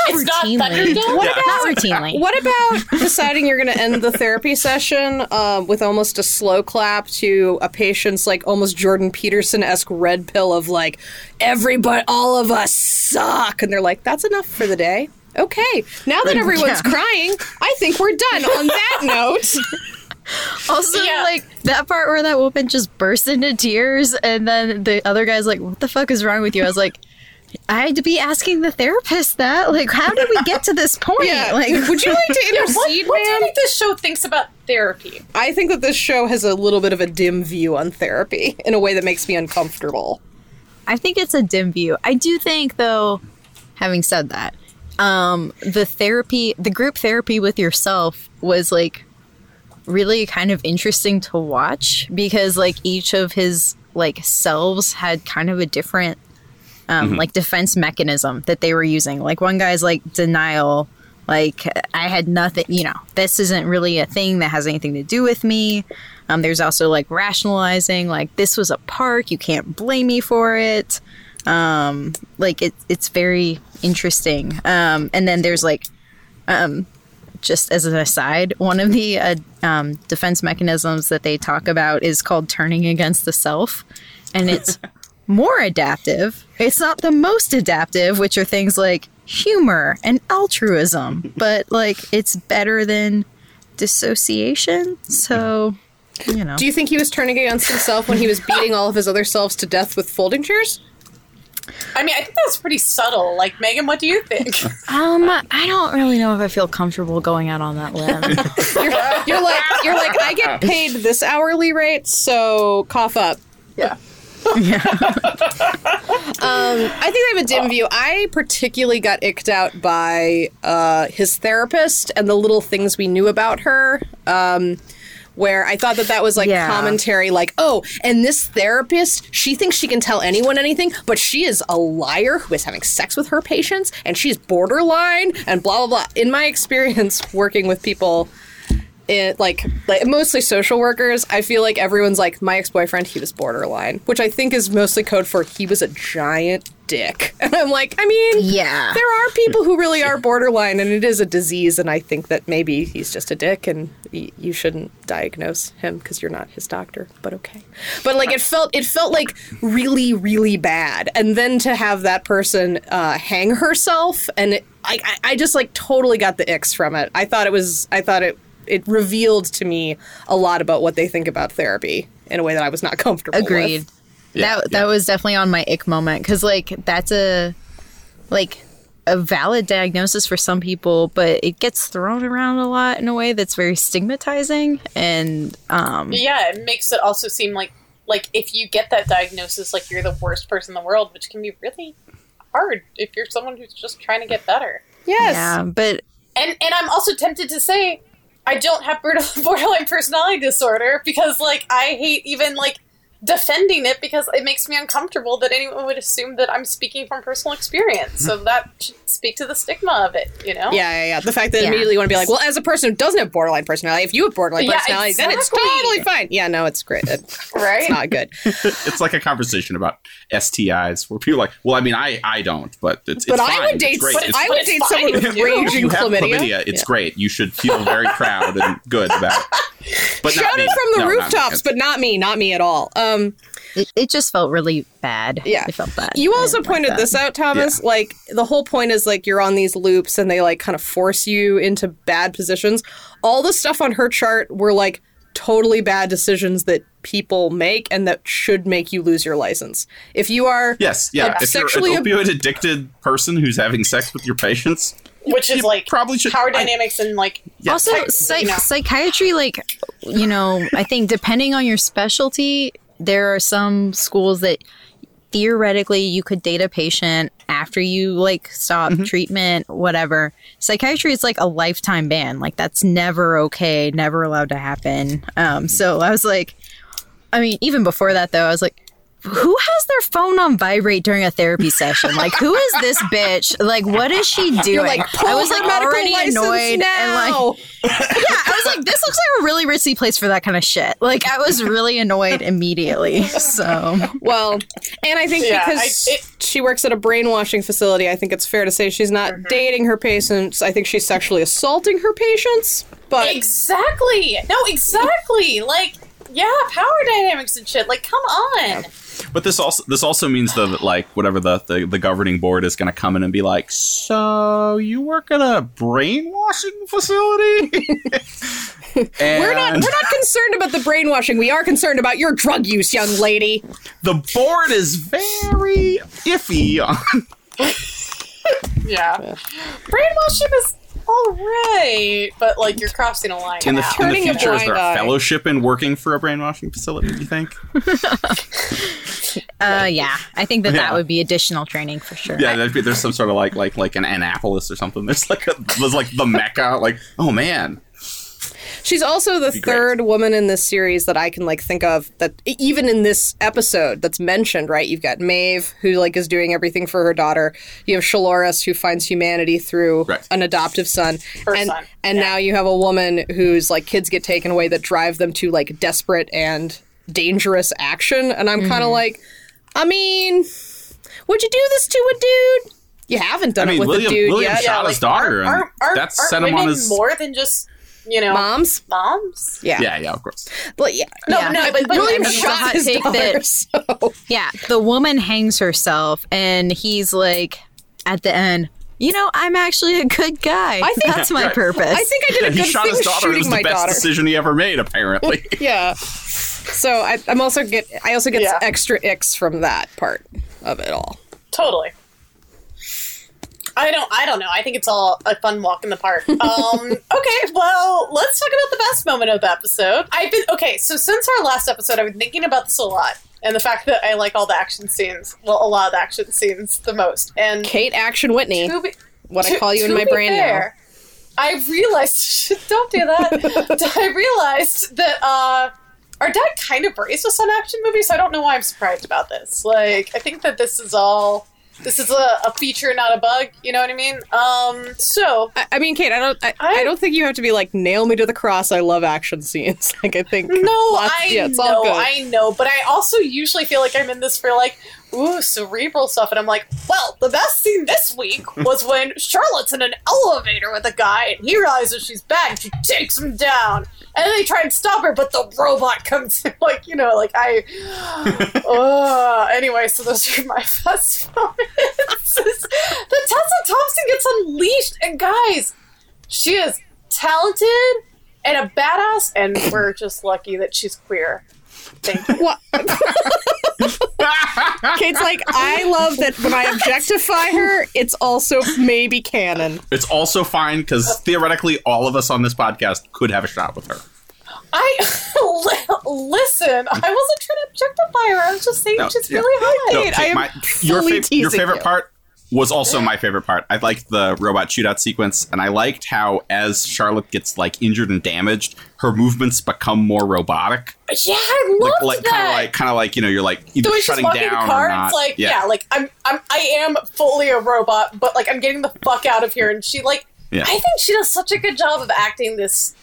It's not. Thunderdome. What Not routinely. What about deciding you're going to end the therapy session um, with almost a slow clap to a patient's like almost Jordan Peterson esque red pill of like everybody, all of us suck, and they're like, that's enough for the day. Okay, now that everyone's Yeah. crying, I think we're done. On that note, Also, Yeah. like that part where that woman just burst into tears, and then the other guy's like, "What the fuck is wrong with you?" I was like, "I had to be asking the therapist that. Like, how did we get to this point? yeah, Like, would you like to Yeah, what, intercede, what do you think this show thinks about therapy? I think that this show has a little bit of a dim view on therapy in a way that makes me uncomfortable. I think it's a dim view. I do think, though, having said that, um, the therapy, the group therapy with yourself was like really kind of interesting to watch because like each of his like selves had kind of a different um, like defense mechanism that they were using. Like one guy's like denial, Like I had nothing, you know, this isn't really a thing that has anything to do with me. Um, there's also like rationalizing, like this was a park, you can't blame me for it. Um, like it, it's very interesting. Um, and then there's like, um, just as an aside, one of the uh, um, defense mechanisms that they talk about is called turning against the self, and it's more adaptive. It's not the most adaptive, which are things like humor and altruism, but like it's better than dissociation. So, you know. Do you think he was turning against himself when he was beating all of his other selves to death with folding chairs? I mean, I think that's pretty subtle. Like, Megan, what do you think? um, I don't really know if I feel comfortable going out on that limb. You're, you're like you're like I get paid this hourly rate, so cough up. yeah. yeah. um, I think I have a dim view. I particularly got icked out by uh, his therapist and the little things we knew about her. Um, where I thought that that was like Yeah. commentary, like, oh, and this therapist, she thinks she can tell anyone anything, but she is a liar who is having sex with her patients, and she's borderline, and blah blah blah. In my experience working with people it like like mostly social workers i feel like everyone's like my ex-boyfriend he was borderline which i think is mostly code for he was a giant dick. And i'm like i mean Yeah. there are people who really are borderline and it is a disease and i think that maybe he's just a dick and y- you shouldn't diagnose him because you're not his doctor but okay. But like it felt it felt like really really bad. And then to have that person uh, hang herself and it, I, I I just like totally got the icks from it. I thought it was i thought it it revealed to me a lot about what they think about therapy in a way that I was not comfortable Agreed. with. Yeah, that yeah. that was definitely on my ick moment because like that's a like a valid diagnosis for some people, but it gets thrown around a lot in a way that's very stigmatizing and um Yeah, it makes it also seem like like if you get that diagnosis, like you're the worst person in the world, which can be really hard if you're someone who's just trying to get better. Yes. yeah, but And and I'm also tempted to say I don't have borderline personality disorder because like I hate even like defending it because it makes me uncomfortable that anyone would assume that I'm speaking from personal experience. So that should speak to the stigma of it, you know? Yeah, yeah, yeah. The fact that Yeah. immediately you want to be like, well, as a person who doesn't have borderline personality, if you have borderline Yeah, personality, then it's exactly. totally fine. Yeah, no, it's great. It- Right? It's not good. it's like a conversation about STIs where people are like, well, I mean, I I don't, but it's But it's I fine. would It's date. great. But It's- I would date someone with you- if raging you chlamydia. chlamydia, it's Yeah. great. You should feel very proud and good about it. But not Shout me. it from the No, not rooftops, but not me. Not me at all. Um, Um, it, it just felt really bad. Yeah. it felt bad. You also didn't like pointed this out, Thomas. Like the whole point is like you're on these loops and they like kind of force you into bad positions. All the stuff on her chart were like totally bad decisions that people make and that should make you lose your license. If you are Yes, yeah. like, if sexually you're an opioid addicted person who's having sex with your patients, Which is like probably should- power I- dynamics and like yeah. also Psych- psych- you know. psychiatry like you know i think depending on your specialty there are some schools that theoretically you could date a patient after you like stop treatment whatever. Psychiatry is like a lifetime ban. Like that's never okay never allowed to happen. Um so i was like i mean even before that though i was like who has their phone on vibrate during a therapy session? Like, who is this bitch? Like, what is she doing? you're like, I was like her already license annoyed and like, yeah, I was like, this looks like a really risky place for that kind of shit. Like, I was really annoyed immediately. So, Well, and I think Yeah, because I- it- she works at a brainwashing facility, I think it's fair to say she's not Mm-hmm. dating her patients. I think she's sexually assaulting her patients. But Exactly. No, exactly. Like, yeah, power dynamics and shit. Like, come on. But this also this also means though that like whatever the the, the governing board is going to come in and be like, so you work at a brainwashing facility? we're not we're not concerned about the brainwashing. We are concerned about your drug use, young lady. The board is very iffy. on- Yeah. Brainwashing is all right, but like you're crossing a line. in the, now. in the future, is there a fellowship in working for a brainwashing facility? Do you think? uh, yeah, I think that Yeah. that would be additional training for sure. Yeah, there'd be, there's some sort of like like like an Annapolis or something. There's like a, there's like the mecca. Like, oh man, She's also the Be great. third woman in this series that I can like think of that even in this episode that's mentioned, right? You've got Maeve who like is doing everything for her daughter. You have Shaloris who finds humanity through Right. an adoptive son. Her and son, and yeah. now you have a woman whose like kids get taken away that drive them to like desperate and dangerous action and I'm kind of mm-hmm. like I mean, would you do this to a dude? You haven't done I mean, it with William- a dude William yet. shot his daughter, and aren't, aren't, that aren't set him on his- more than just you know Moms? moms. Yeah. Yeah, yeah, of course. But yeah. No, Yeah. no, but, but William I mean, shot hot his take daughter, that- so Yeah, the woman hangs herself, and he's like, at the end, you know, I'm actually a good guy. I think- that's my Right. purpose. I think I did Yeah, a he good shot thing his daughter. It shooting was my the best daughter. decision he ever made, apparently. Yeah. So I, I'm also get I also get Yeah. extra icks from that part of it all. Totally. I don't. I don't know. I think it's all a fun walk in the park. Um, okay, well, let's talk about the best moment of the episode. I've been okay. So since our last episode, I've been thinking about this a lot, and the fact that I like all the action scenes. Well, a lot of the action scenes the most. And Kate Action Whitney, be, what I call you in my brain fair, I realized. don't do that. I realized that uh, our dad kind of raised us on action movies. So I don't know why I'm surprised about this. Like, I think that this is all. This is a, a feature, not a bug. You know what I mean? Um. So. I, I mean, Kate, I don't I, I- I, don't think you have to be like nail me to the cross. I love action scenes. Like I think no, lots- I yeah, know. I know, but I also usually feel like I'm in this for like ooh cerebral stuff, and I'm like, well, the best scene this week was when Charlotte's in an elevator with a guy, and he realizes she's bad, and she takes him down, and then they try and stop her, but the robot comes in, like you know, like I. uh, anyway, so those are my best moments. the Tessa Thompson gets unleashed, and guys, she is talented and a badass, and we're just lucky that she's queer. Thank you. What? Kate's like, I love that when I objectify her, it's also maybe canon. It's also fine because theoretically, all of us on this podcast could have a shot with her. I listen. I wasn't trying to objectify her. I was just saying No, she's yeah. really hot. No, Kate, Kate, I am my, your, fully fav- your favorite you. part was also my favorite part. I liked the robot shootout sequence, and I liked how as Charlotte gets like injured and damaged, her movements become more robotic. Yeah, I loved Like, like that. kind of like, kind of like you know, you're like either she's shutting down the car, or not. it's like yeah. like I'm, I'm, I am fully a robot, but like I'm getting the fuck out of here. And she like, Yeah. I think she does such a good job of acting this.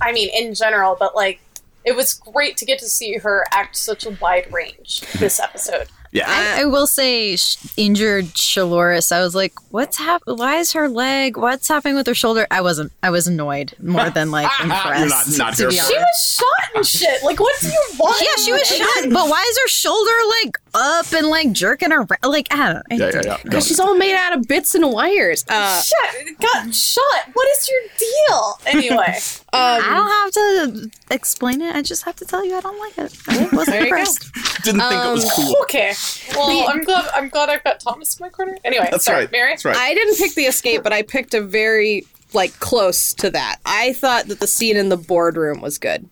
I mean, in general, but like, it was great to get to see her act such a wide range this episode. Yeah. I, I will say, sh- injured Shaloris. I was like, "What's happening? Why is her leg? What's happening with her shoulder?" I wasn't. I was annoyed more than like impressed. not to be here She was shot and shit. Like, what do you want? Yeah, she was shot, but why is her shoulder like up and like jerking around? Like I don't. I yeah, yeah, yeah. Because she's all made out of bits and wires. Uh, Shit, got shot. What is your deal? Anyway, I don't have to explain it. I just have to tell you I don't like it. I wasn't There you go. impressed. Didn't think it Um, was cool. okay. Well, I'm glad. I'm glad I've got Thomas in my corner. Anyway, That's sorry, right. Mary. That's right. I didn't pick the escape, but I picked a very like close to that. I thought that the scene in the boardroom was good.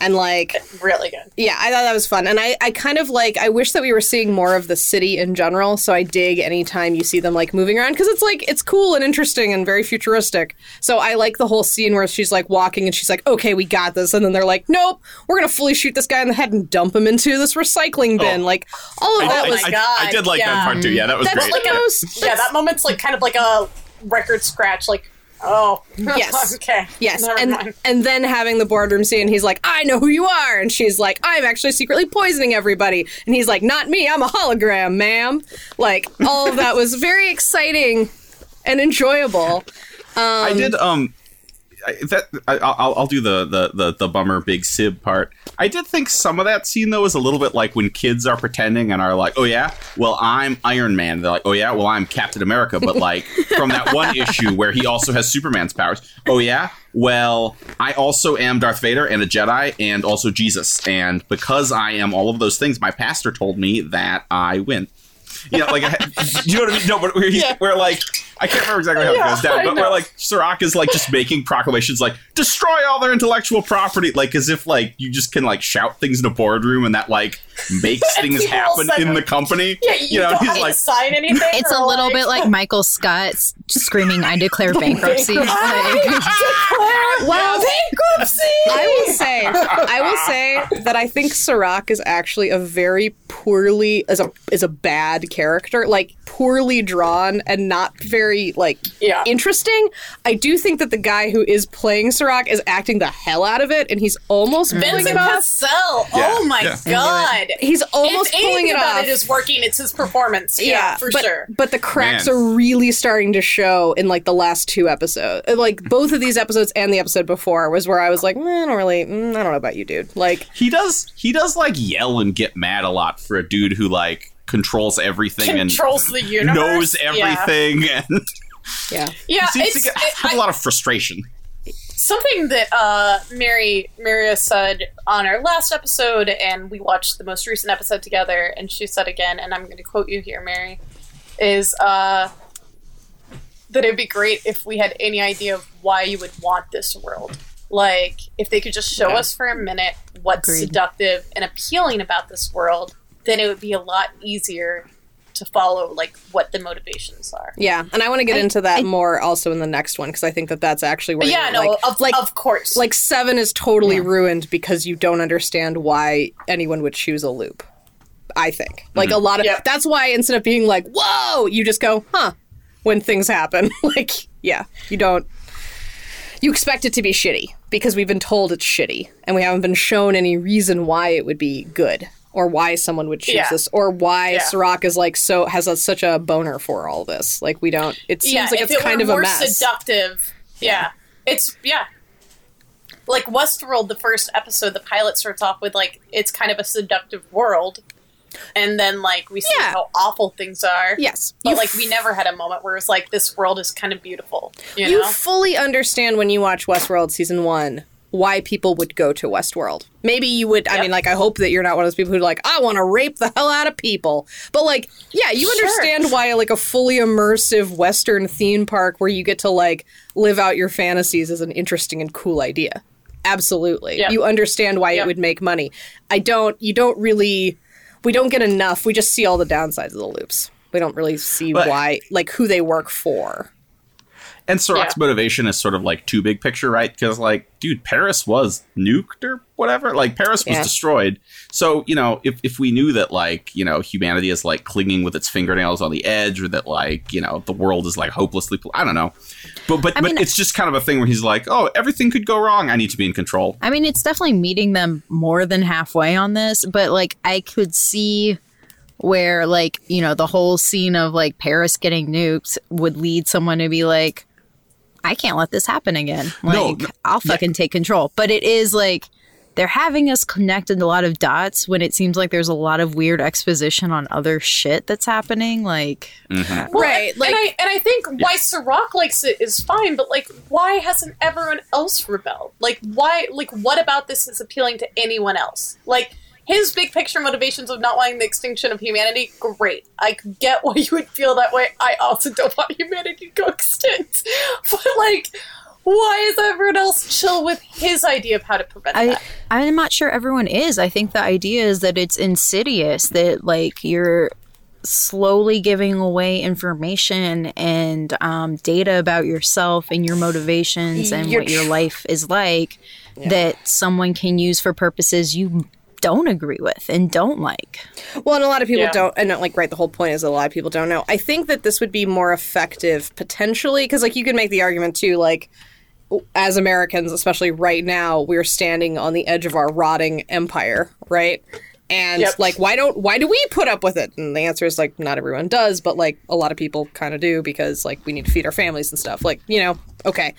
And like Really good. yeah, I thought that was fun. And I, I kind of like I wish that we were seeing more of the city in general. So I dig anytime you see them like moving around because it's like it's cool and interesting and very futuristic. So I like the whole scene where she's like walking and she's like, Okay, we got this and then they're like, Nope, we're gonna fully shoot this guy in the head and dump him into this recycling oh. bin. Oh. like all of I, that I- was my I- God, I did like yeah. that part too. Yeah, that was that's great. the most Yeah, that moment's like kind of like a record scratch. Like, oh, Yes. okay, Yes, Never and mind. and then having the boardroom scene, he's like, "I know who you are," and she's like, "I'm actually secretly poisoning everybody," and he's like, "Not me, I'm a hologram, ma'am." Like all of that was very exciting and enjoyable. I did um I, that I, I'll, I'll do the, the the the bummer big sib part. I did think some of that scene though was a little bit like when kids are pretending and are like, "Oh yeah, well I'm Iron Man." They're like, "Oh yeah, well I'm Captain America," but like from that one issue where he also has Superman's powers. Oh yeah, well I also am Darth Vader and a Jedi and also Jesus, and because I am all of those things, my pastor told me that I win. You know, like, you know what I mean? No, but where he's, where like, I can't remember exactly how Yeah, it goes down, but where know. like Serac is like just making proclamations like destroy all their intellectual property, like as if like you just can like shout things in a boardroom and that like makes things happen said- in the company. yeah, you, know, don't he's like, sign anything. It's a little like, bit like Michael Scott screaming, "I declare bankruptcy!" I Like, declare Well, I will say, I will say that I think Serac is actually a very poorly is a is a bad character, like poorly drawn and not very like Yeah. interesting. I do think that the guy who is playing Serac is acting the hell out of it, and he's almost pulling Vincent it off. Cassel. Yeah, Oh my yeah. god. He's almost if pulling anything it about off. it is working, it's his performance. Yeah, for but, sure. But the cracks Man. are really starting to show in like the last two episodes. Uh, Like both of these episodes and the episode before was where I was like, mm, I don't really, mm, I don't know about you, dude. Like, He does he does like yell and get mad a lot for a dude who like controls everything Controls the and universe. knows Yeah. everything and yeah, Yeah, he seems it's to get, it- have I- a lot of frustration. something that uh, Mary Maria said on our last episode, and we watched the most recent episode together, and she said again, and I'm going to quote you here, Mary, is uh, that it'd be great if we had any idea of why you would want this world. Like, if they could just show Yeah. us for a minute what's Agreed. seductive and appealing about this world, then it would be a lot easier to follow, like, what the motivations are. yeah. And I want to get I- into that I- more also in the next one because I think that that's actually where yeah, no, like, of, like of course. like seven is totally Yeah. ruined because you don't understand why anyone would choose a loop. I think like a mm-hmm. lot of Yeah. that's why instead of being like whoa, you just go huh when things happen. like yeah, you don't. You expect it to be shitty because we've been told it's shitty, and we haven't been shown any reason why it would be good or why someone would choose Yeah. this or why Yeah. Serac is like so has a, such a boner for all this. Like we don't. It seems like it's it kind of a mess. seductive. Yeah, it's yeah. Like Westworld, the first episode, the pilot starts off with like it's kind of a seductive world, and then like we see Yeah. how awful things are. yes, but You like we never had a moment where it's like this world is kind of beautiful. You, You fully understand when you watch Westworld season one why people would go to Westworld. Maybe you would. I mean, like, I hope that you're not one of those people who like, I want to rape the hell out of people. But like, yeah, you Sure. understand why like a fully immersive Western theme park where you get to like live out your fantasies is an interesting and cool idea. Absolutely, Yep. you understand why Yep. it would make money. I don't. You don't really. We don't get enough. We just see all the downsides of the loops. We don't really see But- why, like, who they work for. And Serac's Yeah. motivation is sort of like too big picture, right? Because like, dude, Paris was nuked or whatever. Like Paris was Yeah. destroyed. So, you know, if, if we knew that like, you know, humanity is like clinging with its fingernails on the edge or that like, you know, the world is like hopelessly pol- I don't know. But but, I but mean- it's just kind of a thing where he's like, Oh, everything could go wrong. I need to be in control. I mean, it's definitely meeting them more than halfway on this, but like I could see where like, you know, the whole scene of like Paris getting nuked would lead someone to be like, I can't let this happen again. Like, No, no, I'll fucking take control. But it is like they're having us connect a lot of dots when it seems like there's a lot of weird exposition on other shit that's happening. Like, mm-hmm. uh, Well, Right, and, like- and I and I think why Serac likes it is fine, but like, why hasn't everyone else rebelled? Like, why? Like, what about this is appealing to anyone else? Like, his big picture motivations of not wanting the extinction of humanity, great. I get why you would feel that way. I also don't want humanity to go extinct, but like. Why is everyone else chill with his idea of how to prevent I that? I'm not sure everyone is. I think the idea is that it's insidious that like you're slowly giving away information and um, data about yourself and your motivations and You're what your life is like that someone can use for purposes you don't agree with and don't like. Well, and a lot of people Yeah. don't, and like, right, the whole point is a lot of people don't know. I think that this would be more effective potentially, because like you can make the argument too, like, as Americans, especially right now, we're standing on the edge of our rotting empire, right? And Yep. like, why don't why do we put up with it? And the answer is like, not everyone does, but like a lot of people kind of do because like we need to feed our families and stuff. Like, you know, okay.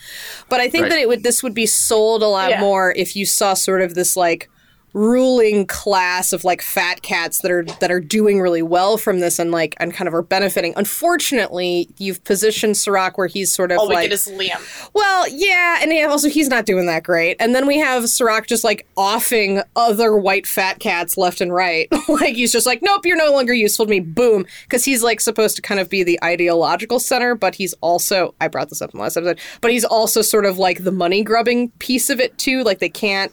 But I think Right. that it would this would be sold a lot Yeah. more if you saw sort of this like ruling class of like fat cats that are that are doing really well from this and like and kind of are benefiting. Unfortunately, you've positioned Serac where he's sort of All we like get is Liam. well, yeah, and also he's not doing that great. And then we have Serac just like offing other white fat cats left and right. like he's just like, nope, you're no longer useful to me. Boom, because he's like supposed to kind of be the ideological center, but he's also I brought this up in the last episode, but he's also sort of like the money grubbing piece of it too. Like they can't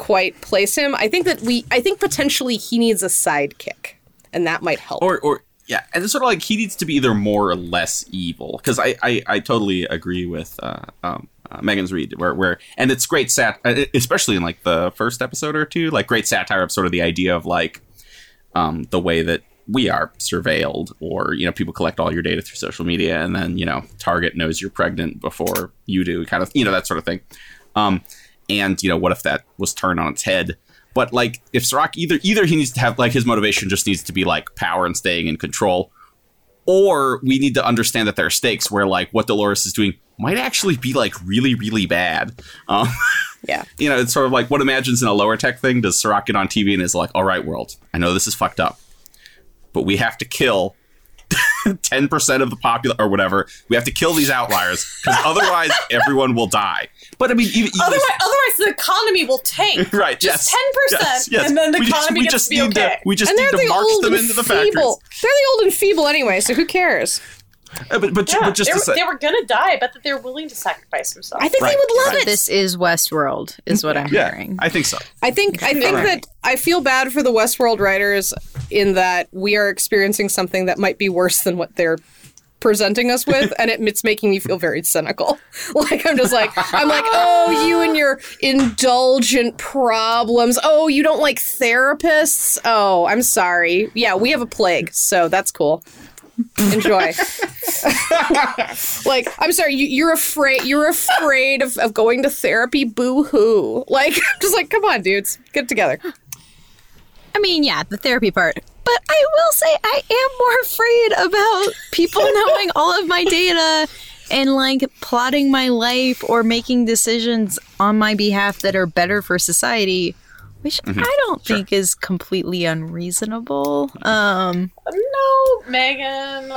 quite place him. I think that we, I think potentially he needs a sidekick, and that might help. Or or yeah, and it's sort of like he needs to be either more or less evil. Because I, I I totally agree with uh, um, uh, Megan's Read, where where and it's great sat, uh, especially in like the first episode or two, like great satire of sort of the idea of like um, the way that we are surveilled, or you know, people collect all your data through social media, and then you know, Target knows you're pregnant before you do, kind of, you know, that sort of thing. Um, and you know, what if that was turned on its head? But like, if Serac either either he needs to have like his motivation just needs to be like power and staying in control, or we need to understand that there are stakes where like what Dolores is doing might actually be like really really bad. Um, Yeah. you know, it's sort of like what imagines in a lower tech thing. Does Serac get on TV and is like, "All right, world, I know this is fucked up, but we have to kill." 10% of the popular or whatever we have to kill these outliers because otherwise everyone will die but i mean even, even Otherwise, otherwise the economy will tank. right Just yes, ten percent, yes, yes. and then the we just, economy we gets just to be need okay. to we just And need they're to the march old them and into the factories feeble. They're the old and feeble anyway, so who cares? Uh, but, but, yeah, but just they, to were, say, they were gonna die, but that they were willing to sacrifice themselves. I think Right, they would love right. it. This is Westworld, is what I'm yeah hearing. i think so I think I think Right. that I feel bad for the Westworld writers in that we are experiencing something that might be worse than what they're presenting us with and it, it's making me feel very cynical. Like i'm just like i'm like oh you and your indulgent problems. Oh you don't like therapists? Oh i'm sorry. Yeah we have a plague so that's cool. Enjoy. Like i'm sorry you, you're afraid you're afraid of, of going to therapy? Boo-hoo. Like just like come on dudes get together mean, yeah, the therapy part. But I will say I am more afraid about people knowing all of my data and like plotting my life or making decisions on my behalf that are better for society, which I don't think is completely unreasonable. Um no, Megan,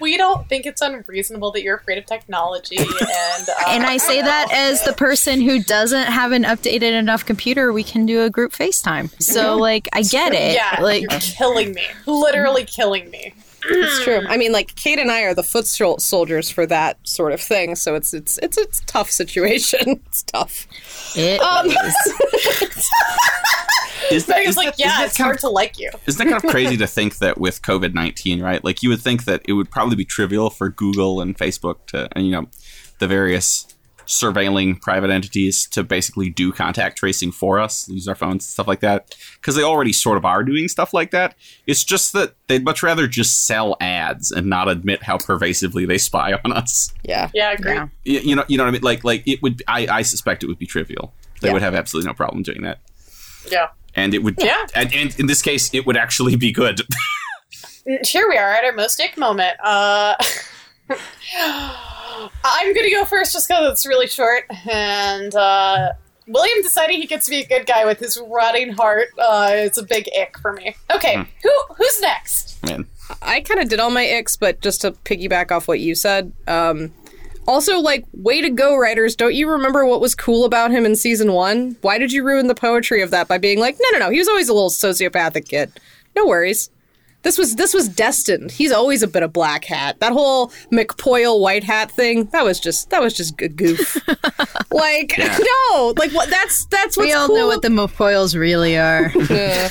we don't think it's unreasonable that you're afraid of technology, and uh, and I say that as the person who doesn't have an updated enough computer, we can do a group FaceTime. So like I get it. yeah, like you're killing me, literally killing me. It's true. I mean, like Kate and I are the foot soldiers for that sort of thing, so it's it's it's it's a tough situation. It's tough. it um, is. is Megan's is like, that- is yeah, that it's kind hard of- to like you. Isn't that kind of crazy to think that with COVID nineteen, right? Like you would think that it would probably be trivial for Google and Facebook to, and you know, the various surveilling private entities to basically do contact tracing for us, use our phones, stuff like that, because they already sort of are doing stuff like that. It's just that they'd much rather just sell ads and not admit how pervasively they spy on us. Yeah. Yeah, I agree. Yeah. You, you know, you know what I mean? Like, like it would. I, I suspect it would be trivial. They Yeah. would have absolutely no problem doing that, Yeah. and it would. Yeah. And, and in this case, it would actually be good. Here we are at our most ick moment. Uh, I'm gonna go first just because it's really short. And uh, William decided he gets to be a good guy with his rotting heart. Uh, it's a big ick for me. Okay, Hmm. who who's next? Man. I kind of did all my icks, but just to piggyback off what you said, um, also like, way to go, writers! Don't you remember what was cool about him in season one? Why did you ruin the poetry of that by being like, no, no, no, he was always a little sociopathic kid. No worries. This was this was destined. He's always a bit of black hat. That whole McPoyle white hat thing, that was just that was just a goof. like Yeah. no, like what? That's that's what's we all cool know what the Mofoils really are. yeah.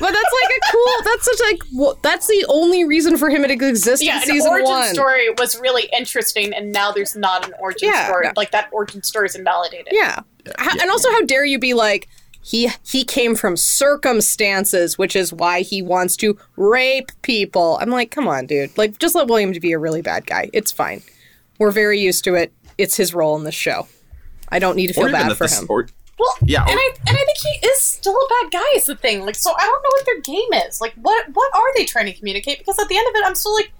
But that's like a cool. That's such like. Well, that's the only reason for him to exist Yeah, in an origin one. story was really interesting, and now there's not an origin Yeah. story. No. Like that origin story is invalidated. Yeah. H- And also, how dare you be like he he came from circumstances, which is why he wants to rape people. I'm like, come on, dude. Like, just let William be a really bad guy. It's fine. We're very used to it. It's his role in the show. I don't need to feel bad for him. Or, Well, Yeah, and I and I think he is still a bad guy. Is the thing. Like, so I don't know what their game is. Like, what what are they trying to communicate? Because at the end of it, I'm still like,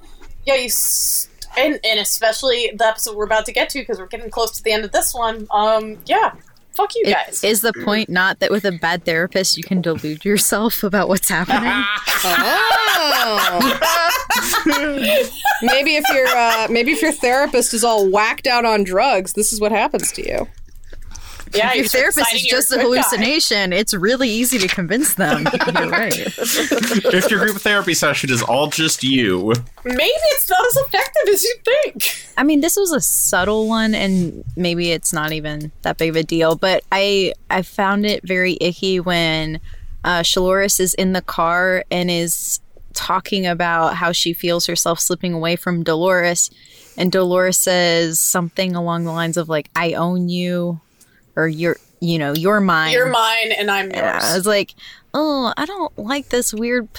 yeah, you. S- and, and especially the episode we're about to get to because we're getting close to the end of this one. Um, yeah, fuck you It- guys. Is the point not that with a bad therapist you can delude yourself about what's happening? Oh. maybe if your uh, maybe if your therapist is all whacked out on drugs, this is what happens to you. Yeah, Your therapist is just a good guy. hallucination. It's really easy to convince them. You're right. if your group therapy session is all just you, Maybe it's not as effective as you think. I mean, this was a subtle one, and maybe it's not even that big of a deal. But I I found it very icky when uh, Shaloris is in the car and is talking about how she feels herself slipping away from Dolores, and Dolores says something along the lines of like, "I own you," or "You're, you know, you're mine." You're mine and I'm And yours. I was like, "Oh, I don't like this weird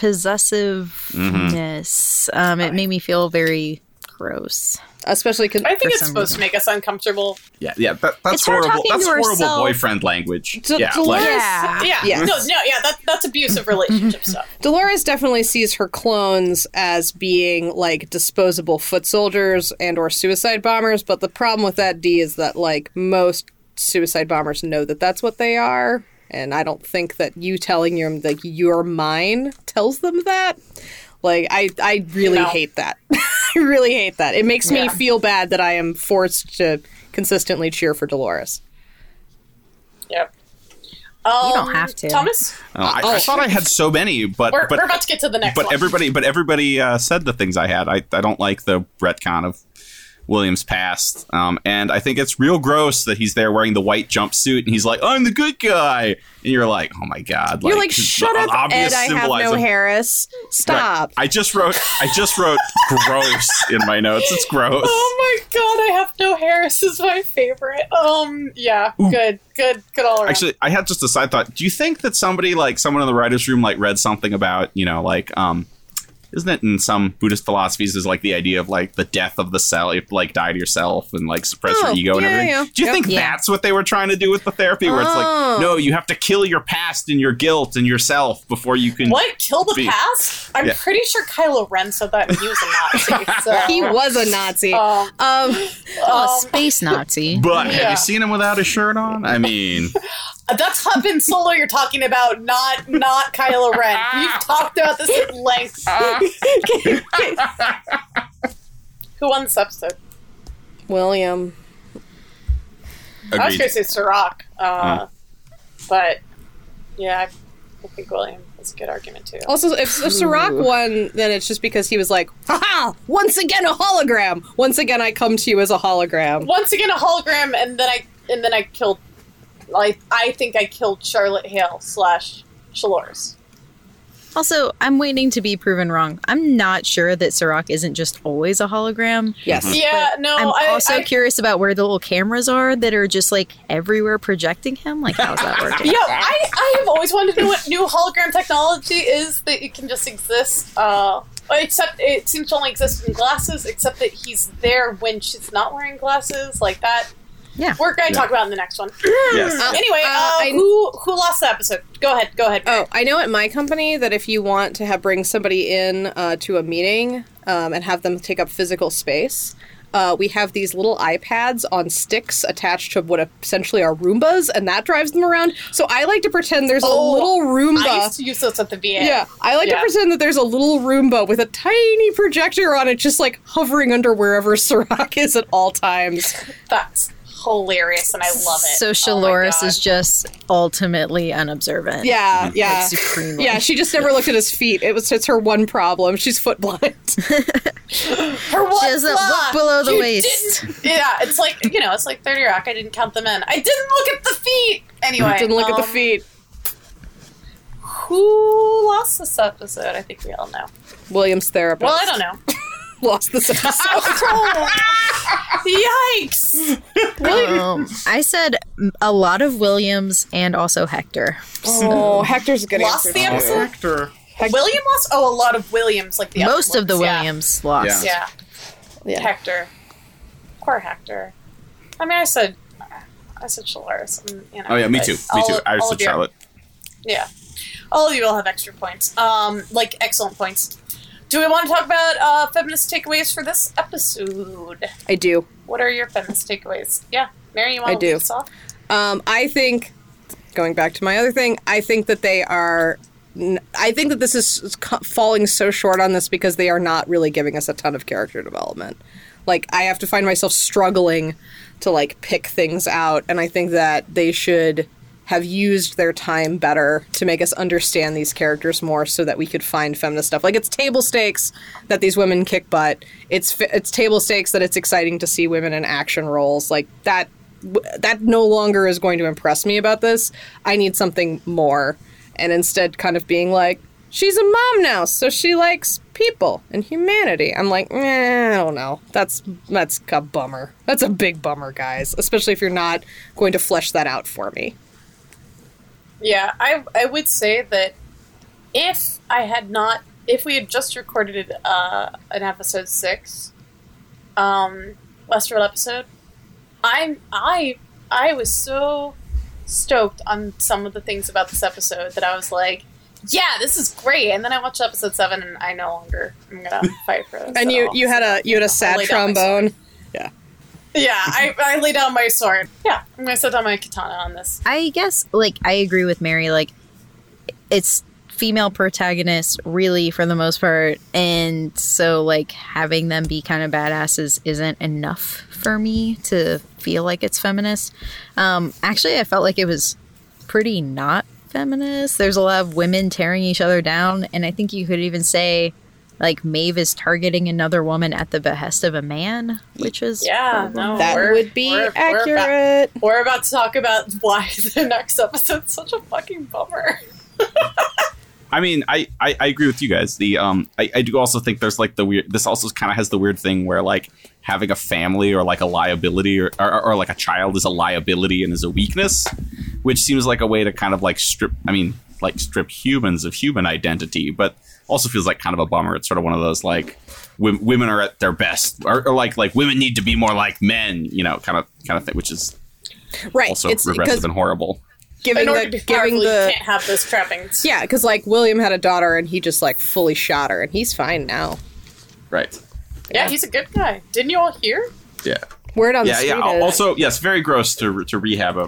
possessiveness." Um, it made me feel very gross. Especially because I think it's some supposed to make us uncomfortable. Yeah, yeah, that, that's It's horrible. That's horrible herself. boyfriend language. D- yeah, Dolores- like, Yeah. Yeah. Yes. No, no, yeah, that, that's abusive relationship stuff. Dolores definitely sees her clones as being like disposable foot soldiers and or suicide bombers, but the problem with that D is that like most suicide bombers know that that's what they are, and I don't think that you telling them like you're mine tells them that. Like I I really No. hate that. I really hate that. It makes me Yeah. feel bad that I am forced to consistently cheer for Dolores. Yep. Um, You don't have to. Thomas, uh, I, I thought I had so many, but we're, but we're about to get to the next but one. everybody but everybody uh, said the things I had. I, I don't like the retcon of Williams' past, um, and I think it's real gross that he's there wearing the white jumpsuit and he's like, "I'm the good guy," and you're like, "Oh my god!" You're like, the shut up, obvious Ed. I have no symbolizer." Harris. Right. Stop. I just wrote I just wrote gross in my notes. It's gross. Oh my god, I have no Harris is my favorite. Um, yeah, good, good, good all around. Actually, I had just a side thought. Do you think that somebody like someone in the writers' room like read something about you know like um, isn't it in some Buddhist philosophies is like the idea of like the death of the cell, you have to, like die to yourself and like suppress Oh, your ego and everything. yeah. Do you Yep. think Yeah. that's what they were trying to do with the therapy, where it's Oh. like no, you have to kill your past and your guilt and yourself before you can. what? Kill the be- past? I'm Yeah. pretty sure Kylo Ren said that and he was a Nazi. So. he was a Nazi. Um, um, Oh, um, space Nazi. But have you seen him without a shirt on? I mean, that's Han Solo you're talking about, not not Kylo Ren. We've talked about this at length. Who won this episode? William. I was going to say Serac, uh, but yeah, I, I think William is a good argument too. Also, if, if Serac won, then it's just because he was like, "Ha! Once again, a hologram. Once again, I come to you as a hologram." Once again, a hologram, and then I and then I killed. I I think I killed Charlotte Hale slash Shalores. Also, I'm waiting to be proven wrong. I'm not sure that Serac isn't just always a hologram. Yes. Yeah, no, I'm I, also I, curious about where the little cameras are that are just like everywhere projecting him. Like, how's that working? Yeah, I, I have always wanted to know what new hologram technology is that it can just exist. Uh, except it seems to only exist in glasses. Except that he's there when she's not wearing glasses, like that. Yeah. We're going to Yeah. talk about in the next one. yes. Anyway, Uh, uh, I- who who lost the episode? Go ahead, go ahead. Mary. Oh, I know at my company that if you want to have bring somebody in uh, to a meeting um, and have them take up physical space, uh, we have these little iPads on sticks attached to what essentially are Roombas, and that drives them around. So I like to pretend there's Oh, a little Roomba. I used to use those at the VA. Yeah, I like Yeah. to pretend that there's a little Roomba with a tiny projector on it, just like hovering under wherever Serac is at all times. That's hilarious, and I love it. So Oh Shaloris God. is just ultimately unobservant. Yeah, yeah. Like, supremely. Yeah, she just never looked at his feet. It was it's her one problem. She's foot blind. Her one She doesn't look below the you waist. didn't- Yeah, it's like you know, it's like Thirty Rock. I didn't count them in. I didn't look at the feet. Anyway, I Didn't look at the um, feet. Who lost this episode? I think we all know. William's therapist. Well, I don't know. Lost this episode. Yikes! Um, I said a lot of Williams and also Hector. oh, Hector's a good Lost answer. the too. episode? Actor. William lost. Oh, a lot of Williams, like the Most of the ones, yeah. Williams lost. Yeah. Yeah. Hector. Poor Hector. I mean, I said, I said Shalaris. and, You know, Oh yeah, me too. Me all- too. I said of your- Charlotte. Yeah. All of you will have extra points. Um, like excellent points. Do we want to talk about uh, feminist takeaways for this episode? I do. What are your feminist takeaways? Yeah, Mary, you want I to do. lead us off? Um, I think, going back to my other thing, I think that they are. I think that this is falling so short on this because they are not really giving us a ton of character development. Like I have to find myself struggling to like pick things out, and I think that they should have used their time better to make us understand these characters more so that we could find feminist stuff. Like it's table stakes that these women kick butt. It's it's table stakes that it's exciting to see women in action roles. Like that that no longer is going to impress me about this. I need something more. And instead kind of being like, she's a mom now, so she likes people and humanity. I'm like, eh, I don't know. That's that's a bummer. That's a big bummer, guys. Especially if you're not going to flesh that out for me. Yeah, I I would say that if I had not, if we had just recorded uh, an episode six, um, Westworld episode, I'm I I was so stoked on some of the things about this episode that I was like, yeah, this is great. And then I watched episode seven, and I no longer I'm gonna fight for this. And you all. you had a you had a sad lay down my trombone. yeah, I I lay down my sword. Yeah, I'm gonna set down my katana on this. I guess like I agree with Mary. Like it's female protagonists really for the most part, and so like having them be kind of badasses isn't enough for me to feel like it's feminist. Um, actually, I felt like it was pretty not feminist. There's a lot of women tearing each other down, and I think you could even say. Like Maeve is targeting another woman at the behest of a man, which is Yeah, no, That would be we're- we're about- accurate. We're about to talk about why the next episode's such a fucking bummer. I mean, I, I, I agree with you guys. The um, I, I do also think there's like the weird. This also kind of has the weird thing where like having a family or like a liability or, or or like a child is a liability and is a weakness, which seems like a way to kind of like strip. I mean, like strip humans of human identity, but also feels like kind of a bummer. It's sort of one of those like w- women are at their best, or, or like like women need to be more like men, you know, kind of kind of thing, which is Right. also it's regressive and horrible. giving In the giving powerful, the can't have those trappings. Yeah, because like William had a daughter and he just like fully shot her and he's fine now. Right. Yeah, he's a good guy. Didn't you all hear? Yeah. Word on yeah, the street. yeah. is- Also, yes, very gross to to rehab a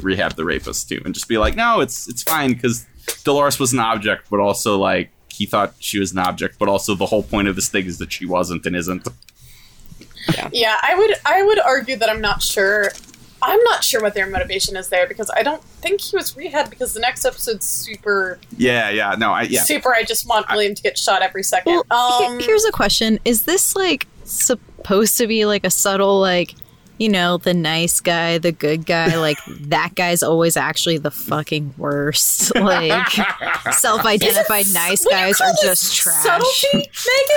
rehab the rapist too, and just be like, no, it's it's fine because Dolores was an object, but also like he thought she was an object, but also the whole point of this thing is that she wasn't and isn't. Yeah, yeah, I would I would argue that I'm not sure I'm not sure what their motivation is there because I don't think he was rehab because the next episode's super Yeah, yeah, no, I yeah. super I just want William to get shot every second. Well, he- um here's a question: Is this like supposed to be like a subtle, like you know, the nice guy, the good guy? Like that guy's always actually the fucking worst. Like self-identified nice guys are just trash. Subtlety,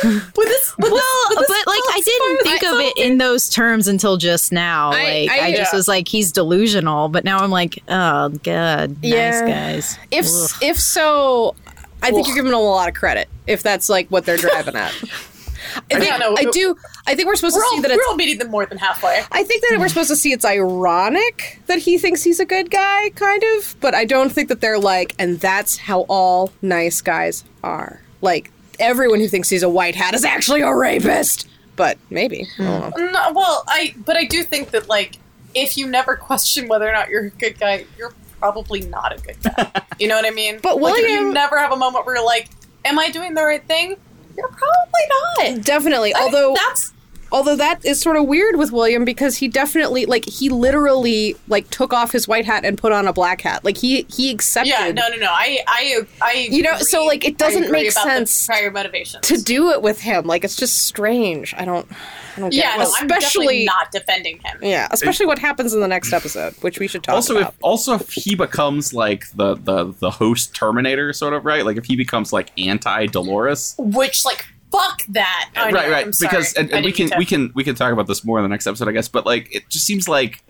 Megan? With this with Well, this, with but this like I didn't think of it in those terms until just now. I- like I, I- just yeah. was like, he's delusional. But now I'm like, oh god, Yeah. nice guys. if Ugh. if so, I think you're giving them a lot of credit if that's like what they're driving at. I, think, I do. I think we're supposed We're to all, see that we're all meeting them more than halfway. I think that we're supposed to see it's ironic that he thinks he's a good guy, kind of. But I don't think that they're like, and that's how all nice guys are. Like everyone who thinks he's a white hat is actually a rapist. But maybe. I. No, well, I but I do think that like if you never question whether or not you're a good guy, you're probably not a good guy. you know what I mean? But like, William- you never have a moment where you're like, "Am I doing the right thing?" You're probably not. Definitely. I- Although that's although that is sort of weird with William because he definitely like he literally like took off his white hat and put on a black hat. Like he he accepted yeah, no, no, no. I, I, I. You know, so, like, it doesn't make sense prior motivations. to do it with him. Like it's just strange. I don't I don't get yeah, it. no, I'm especially not defending him. yeah, especially what happens in the next episode, which we should talk also, about. if also if he becomes like the the the host Terminator, sort of right, like if he becomes like anti Dolores, Which, like, fuck that. Oh, I know, right, right. I'm sorry. Because and, and we can we can we can talk about this more in the next episode, I guess. But like, it just seems like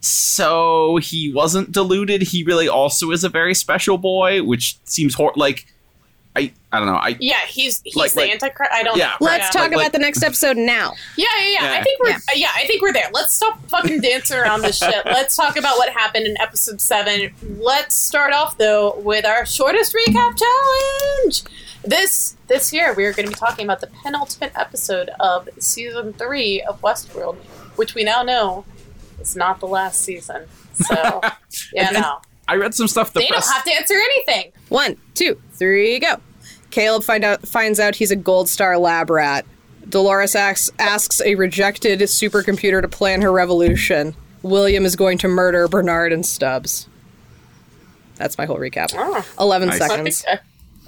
so he wasn't deluded. He really also is a very special boy, which seems hor- like I I don't know. I Yeah, he's he's Like- the like- antichrist. I don't. Yeah, know. Let's yeah. talk Like- about like- the next episode now. Yeah, yeah, yeah. Yeah. I think we're Yeah. yeah. yeah, I think we're there. Let's stop fucking dancing around this shit. Let's talk about what happened in episode seven. Let's start off though with our shortest recap challenge. This this year we are going to be talking about the penultimate episode of season three of Westworld, which we now know is not the last season. So yeah, And- and no, I read some stuff. The they don't have to answer anything. One, two, three, go. Caleb find out finds out he's a gold star lab rat. Dolores asks, asks a rejected supercomputer to plan her revolution. William is going to murder Bernard and Stubbs. That's my whole recap. Oh. Eleven Nice. I seconds. think,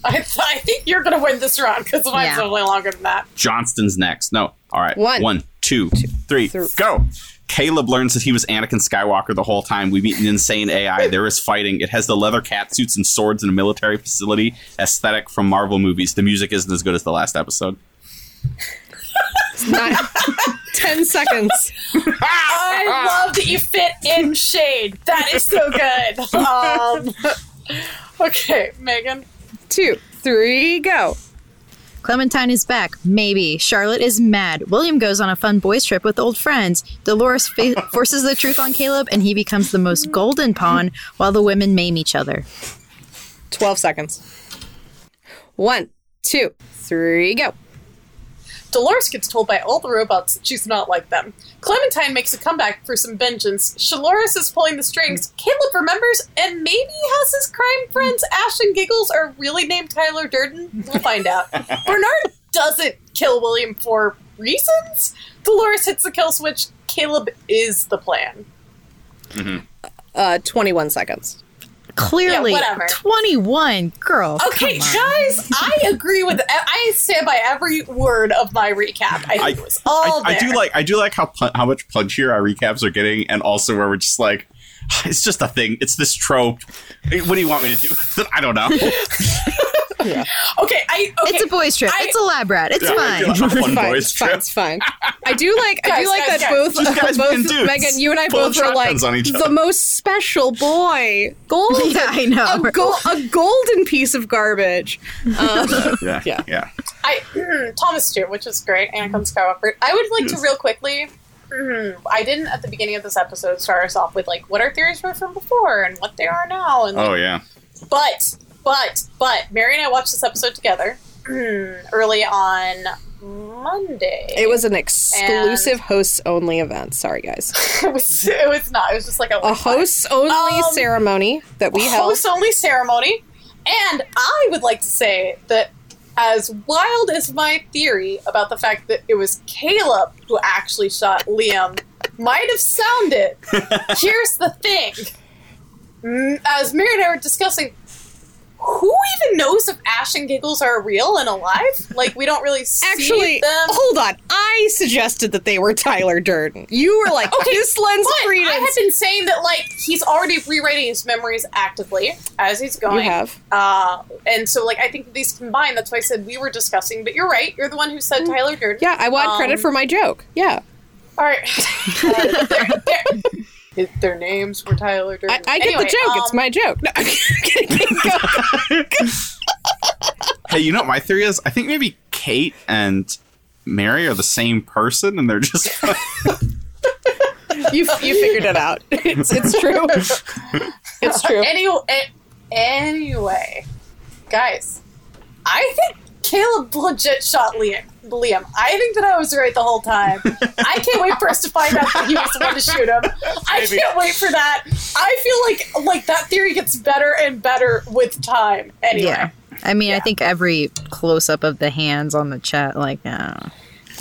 I, I think you're going to win this round because mine's Yeah. only longer than that. Johnson's next. No, all right. One. one, two, three, Three. go. Caleb learns that he was Anakin Skywalker the whole time. We meet an insane AI. There is fighting. It has the leather cat suits and swords in a military facility. Aesthetic from Marvel movies. The music isn't as good as the last episode. Not 10 seconds. I love that you fit in shade. That is so good. Um, okay, Megan. Two, three, go. Clementine is back. Maybe. Charlotte is mad. William goes on a fun boys' trip with old friends. Dolores fa- forces the truth on Caleb, and he becomes the most golden pawn while the women maim each other. 12 seconds. One, two, three, go. Dolores gets told by all the robots that she's not like them. Clementine makes a comeback for some vengeance. Shaloris is pulling the strings. Caleb remembers and maybe has his crime friends Ash and Giggles are really named Tyler Durden. We'll find out. Bernard doesn't kill William for reasons. Dolores hits the kill switch. Caleb is the plan. Uh, 21 seconds. Clearly, Yeah, whatever. 21. Girl. Okay, guys, I agree with. I stand by every word of my recap. I I, was all I, I do like I do like how pu- how much punchier our recaps are getting, and also where we're just like, it's just a thing. It's this trope. What do you want me to do? I don't know. Okay, I. Okay, It's a boys' trip. I- it's a lab rat. It's Yeah, fine. I feel a fun fine, boys it's fine, trip. it's fine. I do like I do like guys, that guys. both Just guys both being dudes. Megan, you and I Pulling both are like shotguns on each the most special boy. Golden. Yeah, I know. A, go- a golden piece of garbage. Um, Yeah, Yeah. yeah. I Thomas Stewart, which is great, Anakin Skywalker. I would like to real quickly. mm, I didn't at the beginning of this episode start us off with like what our theories were from before and what they are now, and like, Oh yeah. but but but Mary and I watched this episode together early on Monday. it was an exclusive hosts only event. Sorry, guys. it was it was not. It was just like a, A hosts only Um, ceremony that we held. host only ceremony. And I would like to say that as wild as my theory about the fact that it was Caleb who actually shot Liam might have sounded, here's the thing. As Mary and I were discussing, who even knows if Ash and Giggles are real and alive? Like, we don't really see Actually, them. hold on. I suggested that they were Tyler Durden. You were like, Okay, this lends But I credence. had been saying that like he's already rewriting his memories actively as he's going. you have. Uh, and so, like, I think these combine. That's why I said we were discussing. But you're right. You're the one who said Tyler Durden. Mm. Yeah, I want Um, credit for my joke. Yeah. All right. Uh, their- their names were Tyler Durden. I, I get Anyway, the joke. it's um, my joke. No, I'm kidding. Hey, you know what my theory is? I think maybe Kate and Mary are the same person, and they're just you, you figured it out. It's, it's true. It's true. Anyway, anyway, guys, I think Caleb legit shot Liam. Liam. I think that I was right the whole time. I can't wait for us to find out that he was the one to shoot him. I can't wait for that. I feel like like that theory gets better and better with time. Anyway, Yeah. I mean, I think every close up of the hands on the chat, like, uh,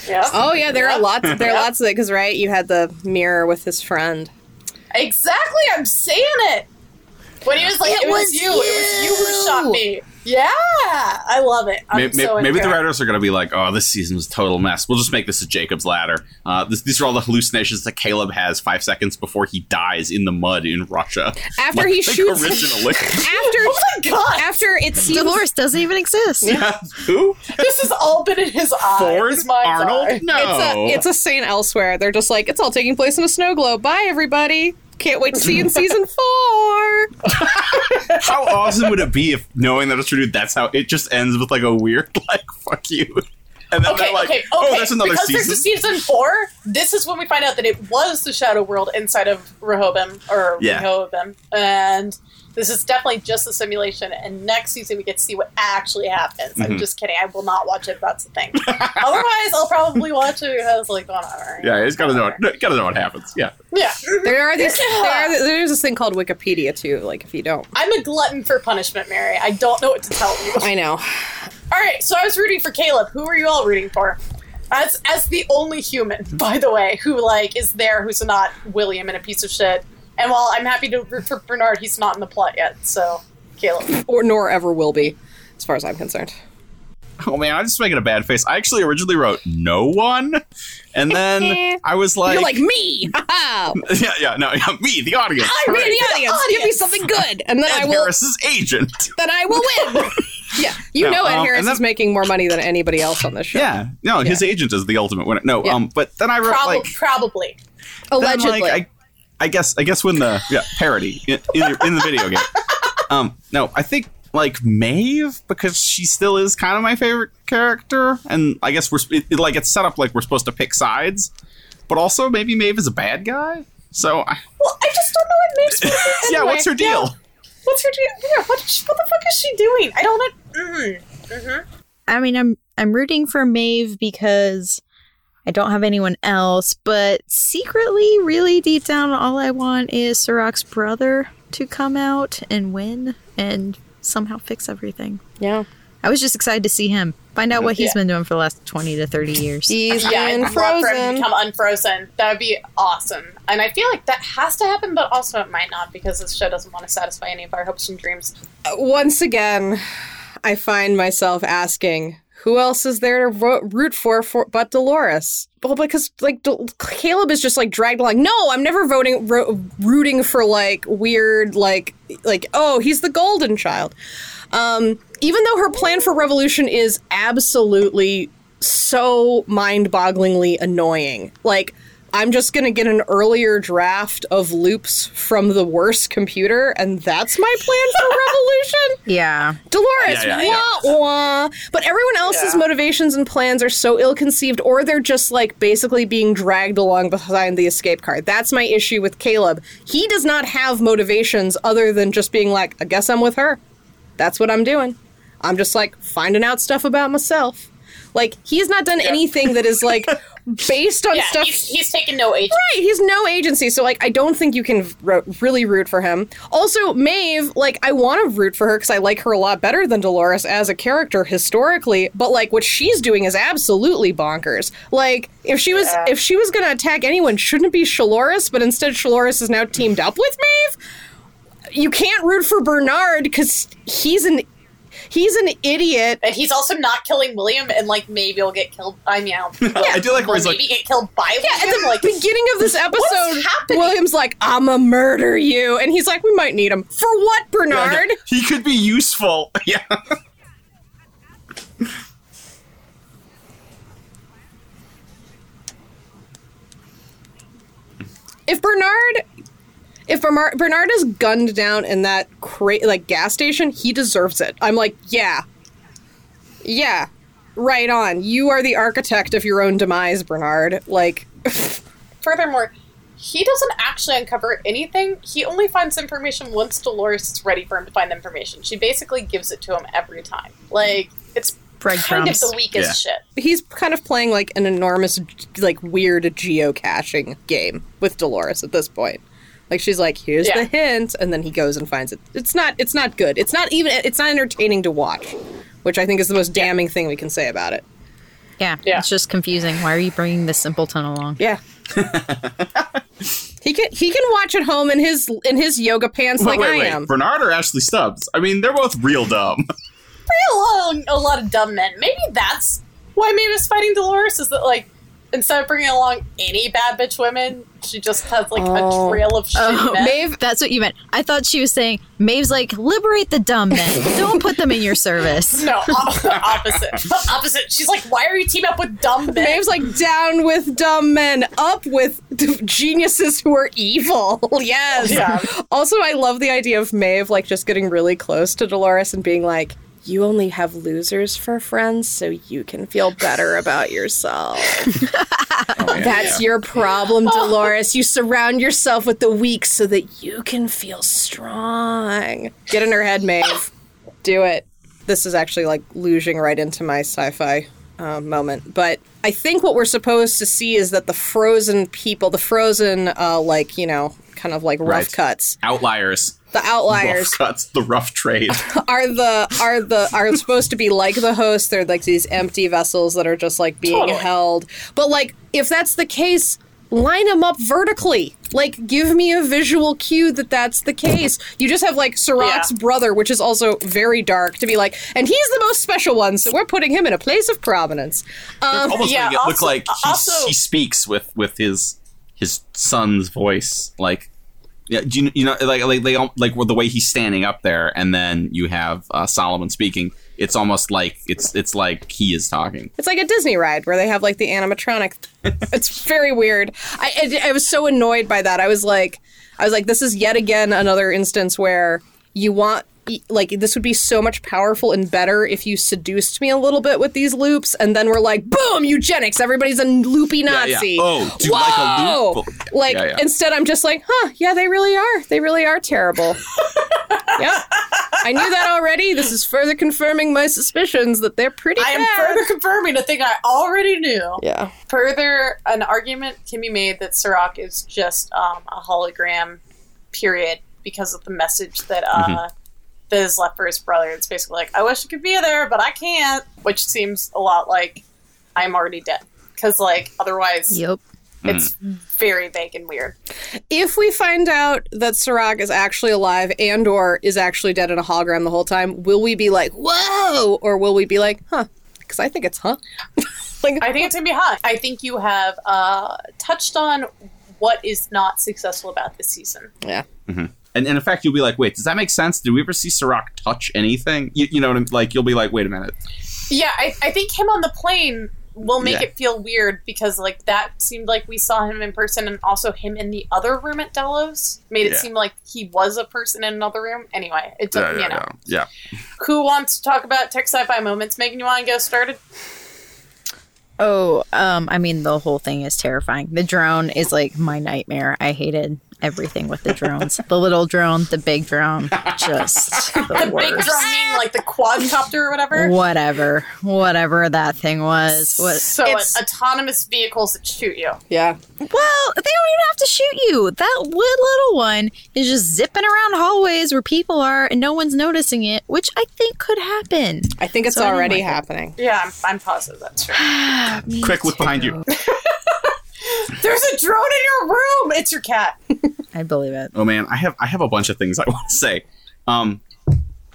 yeah. Oh yeah, there are Yep. lots. There are Yep. lots of it because right, you had the mirror with his friend. Exactly, I'm saying it. When he was like, It "It, was, was you, it was you who shot me." Yeah, I love it. I'm maybe, so maybe into the it. writers are going to be like, "Oh, this season was a total mess. We'll just make this a Jacob's Ladder." Uh, this, these are all the hallucinations that Caleb has five seconds before he dies in the mud in Russia. After Like- he like shoots- originally. After Oh my god! after it seems Dolores doesn't even exist. yeah. Who? this has all been in his eye. Ford? his mind's Arnold? eye. No. it's a it's a scene elsewhere. They're just like it's all taking place in a snow globe. Bye everybody. Can't wait to see you in season four. How awesome would it be if knowing that it's true, that's how it just ends with like a weird like "fuck you," and then Okay, they're like, okay, oh, okay. "Oh, that's another because season." there's a season four. This is when we find out that it was the Shadow World inside of Rehoboam or Yeah. Rehoboam, and this is definitely just a simulation. And next season we get to see what actually happens. Mm-hmm. I'm just kidding. I will not watch it. That's the thing. Otherwise, I'll probably watch it because like whatever. yeah, he's got to know. It, got to know what happens. Yeah. Yeah. There are these. Yeah. There are, there's this thing called Wikipedia too. Like if you don't, I'm a glutton for punishment, Mary. I don't know what to tell you. I know. All right, so I was rooting for Caleb. Who are you all rooting for? As as the only human, by the way, who like is there, who's not William and a piece of shit. And while I'm happy to root for Bernard, he's not in the plot yet. So Caleb. Or nor ever will be, as far as I'm concerned. oh man, I'm just making a bad face. I actually originally wrote no one, and then I was like, You're like me. Yeah, yeah, no, yeah, me, the audience, I'm in Hooray. the audience. Give me something good, and then Ed I will. Harris's agent. Then I will win. yeah, you No, know Ed um, Harris then- is making more money than anybody else on this show. Yeah, no, his agent is the ultimate winner. No, Yeah. um, but then I wrote Prob- like probably. then, allegedly. like, I, I guess I guess when the yeah parody in, in, the, in the video game. Um, no, I think like Maeve because she still is kind of my favorite character, and I guess we're it, it, like it's set up like we're supposed to pick sides, but also maybe Maeve is a bad guy. So I, Well, I just don't know what makes me. yeah, what's her deal? Yeah. What's her deal? Yeah, what, what the fuck is she doing? I don't know. Mm. I mean, I'm I'm rooting for Maeve because I don't have anyone else, but secretly, really deep down, all I want is Serac's brother to come out and win and somehow fix everything. yeah, I was just excited to see him. Find out what he's Yeah. been doing for the last 20 to 30 years. he's Yeah, been I'd for him to frozen. become unfrozen. That would be awesome. And I feel like that has to happen, but also it might not because this show doesn't want to satisfy any of our hopes and dreams. Uh, once again, I find myself asking, who else is there to ro- root for, for but Dolores? Well, because like Del- Caleb is just like dragged along. No, I'm never voting ro- rooting for like weird like like oh he's the golden child. Um, even though her plan for revolution is absolutely so mind-bogglingly annoying, like. I'm just gonna get an earlier draft of loops from the worst computer, and that's my plan for revolution. Yeah. Dolores, Yeah, yeah, wah wah. But everyone else's Yeah. motivations and plans are so ill conceived, or they're just like basically being dragged along behind the escape card. That's my issue with Caleb. He does not have motivations other than just being like, I guess I'm with her. That's what I'm doing. I'm just like finding out stuff about myself. Like, he's not done anything that is like based on Yeah, stuff. he's, he's taken no agency. Right, he's no agency, so like I don't think you can ro- really root for him. Also, Maeve, like I want to root for her because I like her a lot better than Dolores as a character historically. But like what she's doing is absolutely bonkers. Like if she was Yeah. if she was gonna attack anyone, shouldn't it be Shaloris? But instead, Shaloris is now teamed up with Maeve. You can't root for Bernard because he's an he's an idiot. And he's also not killing William, and like maybe he'll get killed. I mean, I'll- I do like where will he's like, maybe get killed by William. Yeah, at the like beginning of this episode, happening? William's like, "I'ma murder you," and he's like, "We might need him for what, Bernard?" he could be useful. Yeah. If Bernard, if Bernard, Bernard is gunned down in that cra- like gas station, he deserves it. I'm like, yeah, yeah, right on. You are the architect of your own demise, Bernard. Like, Furthermore, he doesn't actually uncover anything. He only finds information once Dolores is ready for him to find the information. She basically gives it to him every time. Like it's kind of the weakest shit. he's kind of playing like an enormous, like weird geocaching game with Dolores at this point. Like she's like, here's Yeah. the hint, and then he goes and finds it. It's not. It's not good. It's not even. It's not entertaining to watch, which I think is the most damning thing we can say about it. Yeah, Yeah. it's just confusing. Why are you bringing this simpleton along? Yeah. he can he can watch at home in his in his yoga pants like wait, I wait, am. Bernard or Ashley Stubbs? I mean, they're both real dumb. Real um, a lot of dumb men. Maybe that's why Maeve is fighting Dolores. Is that like instead of bringing along any bad bitch women, she just has like Oh. a trail of shit Oh, men. Maeve, That's what you meant. I thought she was saying Maeve's like liberate the dumb men. Don't put them in your service. No, opposite. opposite. She's like, why are you teaming up with dumb men? Maeve's like down with dumb men, up with geniuses who are evil. yes. Yeah. Also, I love the idea of Maeve like just getting really close to Dolores and being like, "You only have losers for friends, so you can feel better about yourself." That's your problem, Dolores. You surround yourself with the weak so that you can feel strong. Get in her head, Maeve. Do it. This is actually like losing right into my sci-fi uh, moment, but I think what we're supposed to see is that the frozen people, the frozen, uh, like you know, kind of like rough Right. cuts, Outliers. the outliers Rough cuts, the rough trade. are the are the are supposed to be like the host. They're like these empty vessels that are just like being Totally. held. But like if that's the case, line them up vertically. Like, give me a visual cue that that's the case. You just have like Serac's Yeah. brother, which is also very dark, to be like, and he's the most special one, so we're putting him in a place of prominence. Um, almost yeah, making it look like he, also- he speaks with with his his son's voice like yeah do you, you know like like they all- like with the way he's standing up there and then you have uh, solomon speaking it's almost like it's it's like he is talking It's like a Disney ride where they have like the animatronic. it's very weird. I, I I was so annoyed by that. I was like, I was like, this is yet again another instance where you want like this would be so much powerful and better if you seduced me a little bit with these loops, and then we're like, boom, eugenics. Everybody's a loopy yeah. Nazi. Oh, do you like a loop? Like Yeah, yeah. instead, I'm just like, huh? Yeah, they really are. They really are terrible. yeah I knew that already. This is further confirming my suspicions that they're pretty I am further confirming a thing I already knew. yeah. Further, an argument can be made that Serac is just um, a hologram, period, because of the message that uh, Mm-hmm. That is left for his brother. It's basically like, I wish I could be there, but I can't, which seems a lot like I'm already dead. Because, like, otherwise, Yep. it's very vague and weird. if we find out that Serac is actually alive and or is actually dead in a hologram the whole time, will we be like, whoa? Or will we be like, huh? Because I think it's huh. like, I think it's gonna be hot. I think you have uh, touched on what is not successful about this season. yeah. And, and in fact you'll be like wait does that make sense did we ever see Serac touch anything you, you know what I'm like you'll be like wait a minute Yeah, I, I think him on the plane will make Yeah. it feel weird because like that seemed like we saw him in person and also him in the other room at Delos made it Yeah. seem like he was a person in another room. Anyway, it took you know. yeah Who wants to talk about tech sci-fi moments? Megan, you want to get started? Oh, um, I mean, the whole thing is terrifying. The drone is like my nightmare. I hated everything with the drones. the little drone, the big drone, just the, The big worst. drum mean like the quadcopter or whatever. Whatever, whatever that thing was. What? So It's- autonomous vehicles that shoot you. Yeah. Well, they don't even have to shoot you. That little one is just zipping around hallways where people are and no one's noticing it, which I think could happen. I think it's So already like happening. Yeah, I'm, I'm positive that's true. Quick look behind you There's a drone in your room. It's your cat. I believe it. Oh man, I have I have a bunch of things I want to say. Um,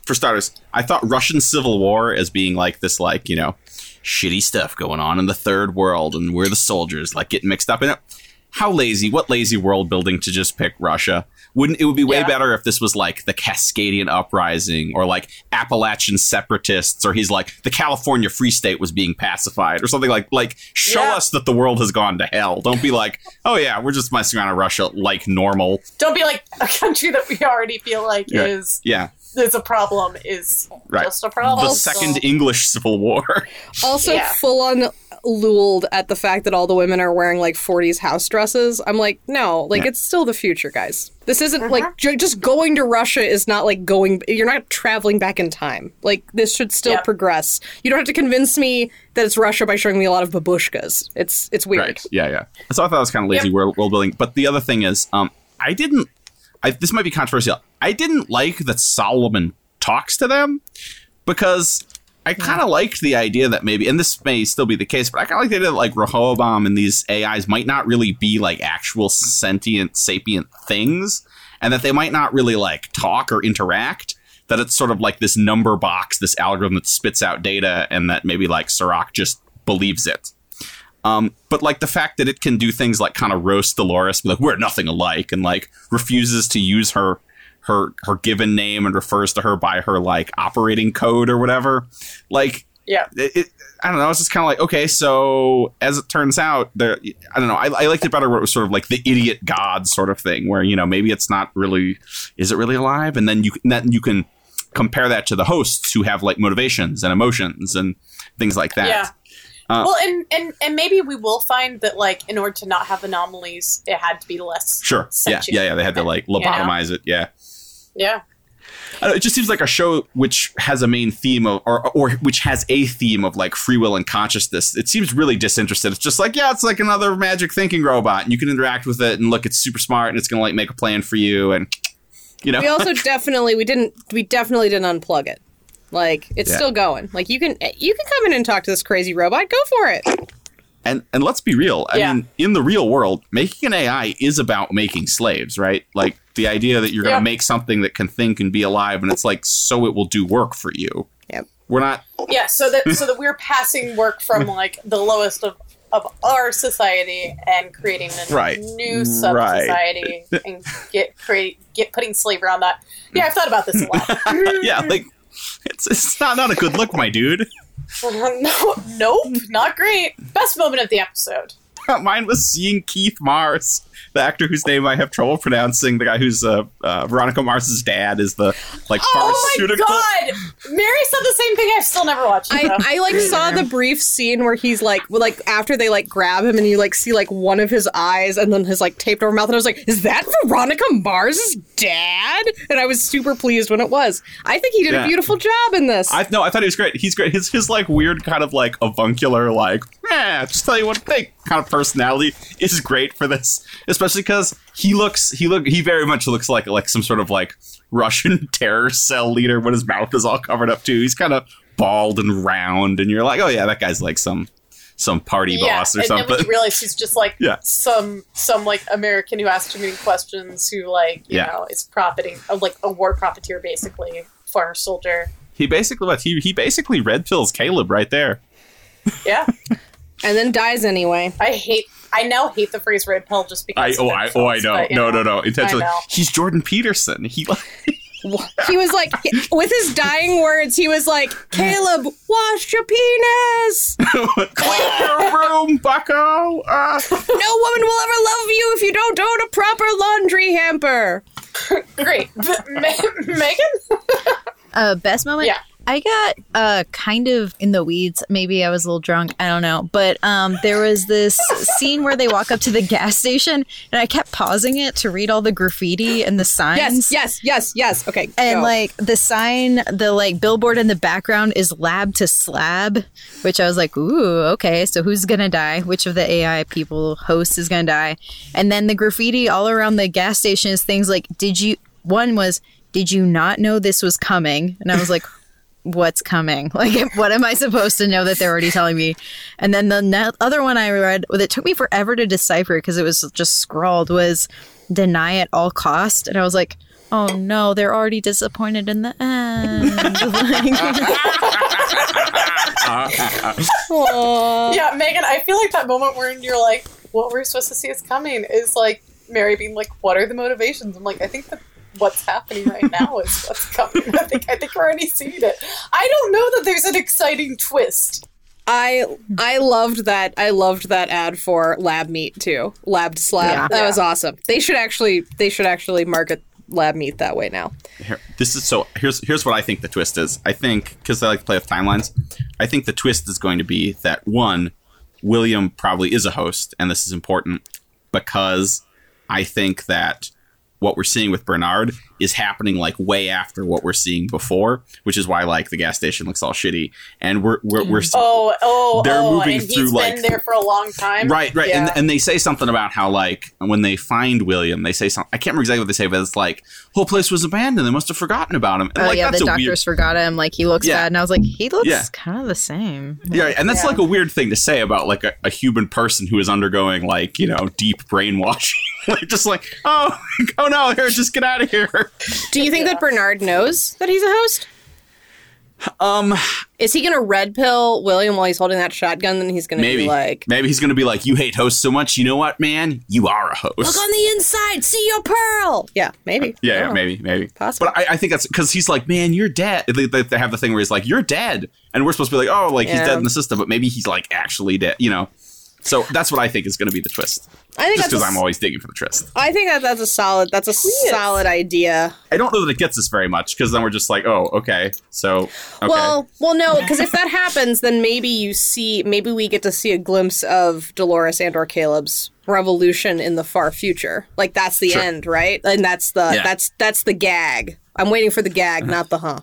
for starters, I thought Russian Civil War as being like this, like you know, shitty stuff going on in the third world, and we're the soldiers, like getting mixed up in it. How lazy! What lazy world building to just pick Russia? Wouldn't it would be way Yeah. better if this was like the Cascadian Uprising or like Appalachian separatists, or he's like the California Free State was being pacified or something like like show Yeah. us that the world has gone to hell. Don't be like, oh yeah, we're just messing around in Russia like normal. Don't be like a country that we already feel like Yeah. is Yeah, is a problem is Right. just a problem. the so- second English Civil War. Also, Yeah. full on luled at the fact that all the women are wearing like 40s house dresses. I'm like, no, like Yeah. it's still the future, guys. This isn't like ju- just going to Russia is not like going, you're not traveling back in time. Like, this should still Yep. progress. You don't have to convince me that it's Russia by showing me a lot of babushkas. It's it's weird. Yeah, yeah. So I thought it was kind of lazy Yep. world, world building. But the other thing is, um, I didn't. I, this might be controversial. I didn't like that Solomon talks to them because I kind of liked the idea that maybe, and this may still be the case, but I kind of like the idea that like Rehoboam and these AIs might not really be like actual sentient, sapient things, and that they might not really like talk or interact. That it's sort of like this number box, this algorithm that spits out data, and that maybe like Sirach just believes it. Um, but like the fact that it can do things like kind of roast Dolores, be like we're nothing alike, and like refuses to use her her her given name and refers to her by her like operating code or whatever. Like Yeah. it, it I don't know. It's just kind of like okay, so as it turns out, there I don't know. I, I liked it better where it was sort of like the idiot god sort of thing, where you know maybe it's not really is it really alive, and then you can- then you can compare that to the hosts who have like motivations and emotions and things like that. Yeah. Uh, well, and, and and maybe we will find that like in order to not have anomalies, it had to be less. Sure. Yeah, yeah, yeah. They had to like You know? lobotomize it. Yeah. Yeah. Know, it just seems like a show which has a main theme of, or or which has a theme of like free will and consciousness. It seems really disinterested. It's just like, yeah, it's like another magic thinking robot, and you can interact with it, and look, it's super smart, and it's gonna like make a plan for you, and you know, We also definitely we didn't we definitely didn't unplug it. Like it's Yeah. still going. Like you can you can come in and talk to this crazy robot. Go for it. And and let's be real. I Yeah. mean, in the real world, making an AI is about making slaves, right? Like the idea that you're going to Yeah. make something that can think and be alive, and it's like so it will do work for you. Yep. We're not. Yeah, so that so that we're passing work from like the lowest of of our society and creating a Right. new sub society and get create get putting slavery on that. Yeah, I've thought about this a lot. yeah, like it's it's not not a good look, my dude. no, nope, not great. Best moment of the episode. Mine was seeing Keith Mars, the actor whose name I have trouble pronouncing. The guy who's uh, uh, Veronica Mars's dad is the like Oh my god! Mary said the same thing. I've still never watched it. I. I like saw the brief scene where he's like like after they like grab him and you like see like one of his eyes and then his like taped over mouth and I was like is that Veronica Mars's dad and I was super pleased when it was I think he did Yeah. a beautiful job in this I no, I thought he was great. He's great. His his like weird kind of like avuncular like, eh, just tell you what to think kind of personality is great for this, especially because he looks he look he very much looks like like some sort of like Russian terror cell leader when his mouth is all covered up too. He's kind of bald and round, and you're like, oh yeah, that guy's like some some party boss or and then something. when you realize he's just like Yeah. some some like American who asks too many questions, who like you Yeah. know is profiting, like a war profiteer, basically, former soldier. he basically what he he basically red pills Caleb right there. Yeah, and then dies anyway I hate. I now hate the phrase "red pill" just I because. oh I it oh I know but, you no no no intentionally. He's Jordan Peterson. He he was like with his dying words he was like Caleb wash your penis Clean your room, Bucko. Uh, no woman will ever love you if you don't own a proper laundry hamper Great, Me- Megan. Uh, best moment? Yeah. I got uh kind of in the weeds. Maybe I was a little drunk. I don't know. But um there was this scene where they walk up to the gas station and I kept pausing it to read all the graffiti and the signs. yes yes yes yes okay And go. like the sign, the like billboard in the background is lab to slab, which I was like, ooh, okay, so who's gonna die? Which of the AI people hosts is gonna die? And then the graffiti all around the gas station is things like, did you? One was, did you not know this was coming? And I was like. What's coming? Like, what am I supposed to know that they're already telling me? And then the ne- other one I read, that took me forever to decipher because it was just scrawled, was deny at all cost. And I was like, oh no, they're already disappointed in the end. Like, Yeah, Megan. I feel like that moment where you're like, "What we're supposed to see is coming," is like Mary being like, "What are the motivations?" I'm like, I think that what's happening right now is what's coming. I think I think we're already seeing it. I don't know that there's an exciting twist. I I loved that I loved that ad for lab meat too. Lab to slab. Yeah. That was awesome. They should actually they should actually market lab meat that way now. here, this is so. Here's here's what I think the twist is. I think because I like to play with timelines. I think the twist is going to be that one, William probably is a host, and this is important because I think that what we're seeing with Bernard is happening like way after what we're seeing before, which is why like the gas station looks all shitty, and we're we're, we're mm. Oh, oh, They're oh, moving and he's through, been like- there for a long time. Right, right. Yeah. And, and they say something about how, like, when they find William, they say something. I can't remember exactly what they say, but it's like, whole place was abandoned. They must have forgotten about him. And, oh like, yeah, that's the a doctors weird. forgot him. Like he looks Yeah. bad, and I was like, he looks Yeah. kind of the same. Yeah, and that's Yeah. like a weird thing to say about, like, a, a human person who is undergoing, like, you know, deep brainwashing. like, just like, oh, oh no, here, just get out of here. Do you think that Bernard knows that he's a host? Um, Is he gonna red pill William while he's holding that shotgun? Then he's gonna maybe. be like, maybe he's going to be like, you hate hosts so much. You know what, man? You are a host. "Look on the inside, see your pearl." Yeah, maybe. Yeah, yeah, Oh. maybe, maybe. Possible. But I, I think that's because he's like, man, you're dead. They, they, they have the thing where he's like, you're dead, and we're supposed to be like, oh, like he's dead in the system, but maybe he's like actually dead, you know. So that's what I think is going to be the twist. I think Just because I'm always digging for the twist. I think that that's a solid. That's a solid idea. I don't know that it gets us very much because then we're just like, oh, okay, so okay, Well, well, no, because if that happens, then maybe you see, maybe we get to see a glimpse of Dolores and or Caleb's revolution in the far future. Like that's the Sure. end, right? And that's the Yeah. that's that's the gag. I'm waiting for the gag, not the huh.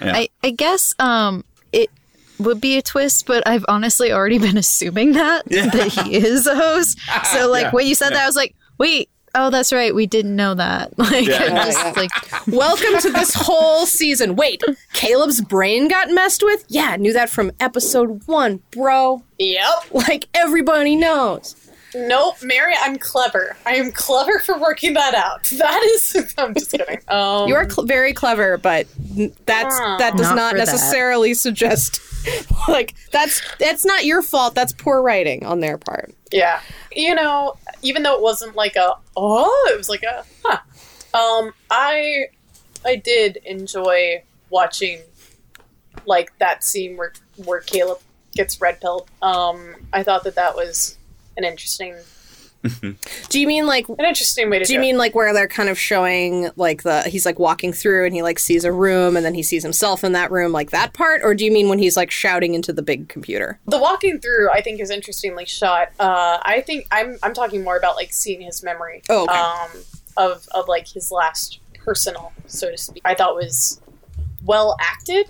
Yeah. I, I guess um it would be a twist, but I've honestly already been assuming that that he is a host. So like Yeah. when you said that, I was like, wait, oh, that's right. We didn't know that. Like, Yeah. I'm just like, Welcome to this whole season. Wait, Caleb's brain got messed with? Yeah, knew that from episode one, bro. Yep. Like everybody knows. Nope, Mary, I'm clever. I am clever for working that out. That is. I'm just kidding. Um, You are cl- very clever, but n- that's Ah. that does Not not, for that. necessarily suggest like that's that's not your fault. That's poor writing on their part. Yeah. You know, even though it wasn't like a oh, it was like a huh. Um, I I did enjoy watching like that scene where where Caleb gets red pilled. Um, I thought that that was an interesting Do you mean like an interesting way to do do, you mean like where they're kind of showing like the he's like walking through and he like sees a room and then he sees himself in that room like that part or do you mean when he's like shouting into the big computer? the walking through I think is interestingly shot. Uh, I think I'm I'm talking more about like seeing his memory. Oh, okay. Um, of of like his last personal, so to speak. I thought was well acted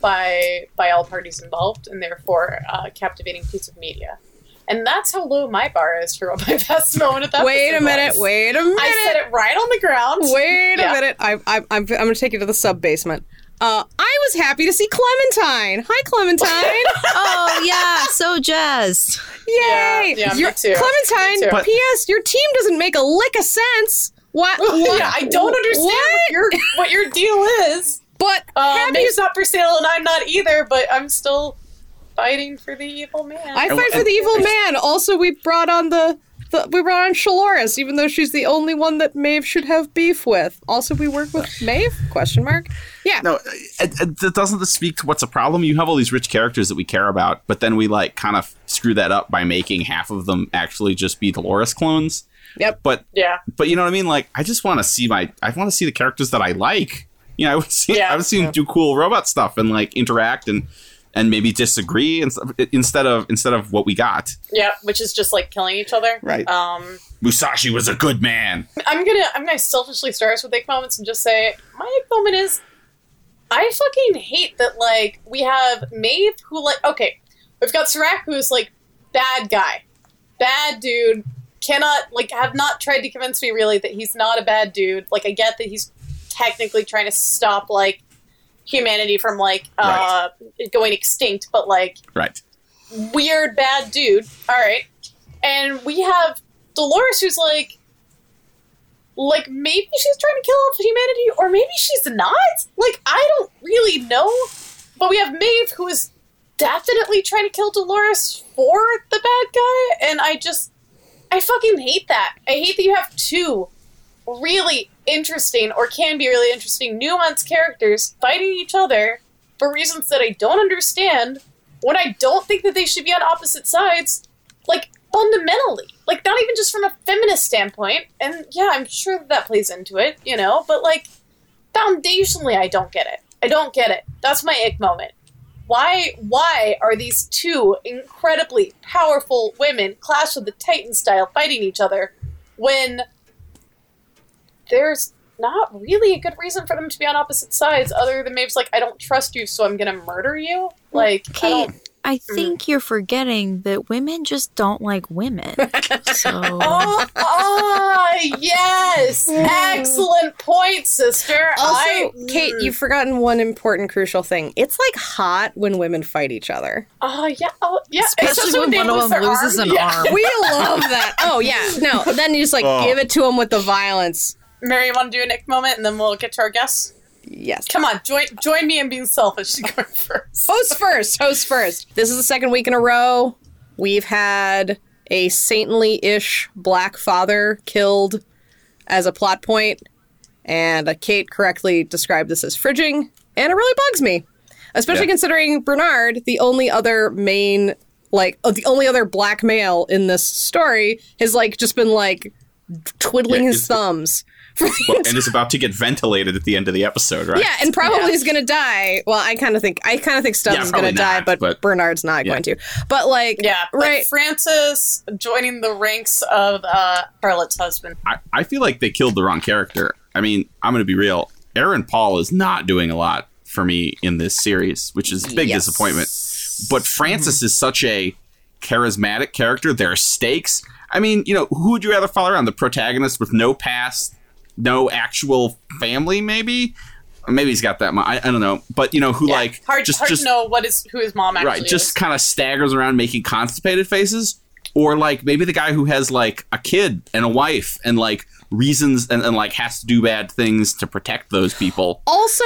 by by all parties involved, and therefore a captivating piece of media. And that's how low my bar is for what my best moment at that. Wait a minute, was. wait a minute. I said it right on the ground. Wait Yeah. a minute. I, I, I'm, I'm going to take you to the sub basement. Uh, I was happy to see Clementine. Hi, Clementine. oh yeah, so jazzed. Yay! yeah, me too. Clementine. Me too. P.S. Your team doesn't make a lick of sense. What? what yeah, I don't understand what, What? your what your deal is. But Um, happy Maeve's not for sale, and I'm not either. But I'm still fighting for the evil man. I fight for the evil man. Also, we brought on the, the we brought on Shaloris, even though she's the only one that Maeve should have beef with. Also, we work with Maeve? Question mark. Yeah. No, it, it, it doesn't this speak to what's a problem? You have all these rich characters that we care about, but then we like kind of screw that up by making half of them actually just be Dolores clones. Yep. But yeah, but you know what I mean? Like I just want to see my I want to see the characters that I like. You know, I would see Yeah. I would see them do cool robot stuff and like interact and and maybe disagree and instead of instead of what we got. yeah, which is just like killing each other. Right. Um, Musashi was a good man. I'm gonna I'm gonna selfishly start us with ick moments and just say my ick moment is I fucking hate that like we have Maeve who like okay we've got Serac who's like bad guy bad dude cannot like have not tried to convince me really that he's not a bad dude like I get that he's technically trying to stop like humanity from like uh going extinct but like Right. weird bad dude. All right, and we have Dolores, who's like, like maybe she's trying to kill off humanity, or maybe she's not. Like I don't really know. But we have Maeve, who is definitely trying to kill Dolores for the bad guy, and I just, I fucking hate that. I hate that you have two really interesting, or can be really interesting, nuanced characters fighting each other for reasons that I don't understand when I don't think that they should be on opposite sides, like fundamentally, like not even just from a feminist standpoint. And yeah, I'm sure that, that plays into it, you know, but like foundationally, I don't get it. I don't get it. That's my ick moment. Why? Why are these two incredibly powerful women, Clash of the Titan style, fighting each other when there's not really a good reason for them to be on opposite sides, other than Maeve's like, I don't trust you, so I'm gonna murder you. Like, I Kate, don't- I think you're forgetting that women just don't like women. So Oh, ah, yes! Excellent point, sister. Also, I, Kate, mm. you've forgotten one important crucial thing. It's like hot when women fight each other. Oh, yeah. Oh, yeah. Especially when they one of them loses arm. an Yeah. arm. We love that. Oh yeah, no. Then you just like Oh. give it to them with the violence. Mary, you want to do a Nick moment, and then we'll get to our guests. Yes. Come on, join join me in being selfish. Going first. Host first. Host first. This is the second week in a row. We've had a saintly-ish black father killed as a plot point, and uh, Kate correctly described this as fridging, and it really bugs me, especially Yeah. considering Bernard, the only other main, like uh, the only other black male in this story, has like just been like twiddling Yeah, his it's- thumbs. For the Well, and is about to get ventilated at the end of the episode, right? yeah, and probably Yeah. is going to die. Well, I kind of think I kind of think Stubbs Yeah, is going to die, but, but- Bernard's not Yeah. going to. But like, Yeah, but right. Francis joining the ranks of uh, Charlotte's husband. I, I feel like they killed the wrong character. I mean, I'm going to be real. Aaron Paul is not doing a lot for me in this series, which is a big Yes. disappointment. But Francis is such a charismatic character. There are stakes. I mean, you know, who would you rather follow around? The protagonist with no past, no actual family, maybe. Or maybe he's got that. mo- I, I don't know, but you know, who Yeah, like hard, just hard just to know what is who his mom actually right, just kind of staggers around making constipated faces, or like maybe the guy who has like a kid and a wife and like reasons and, and like has to do bad things to protect those people. Also,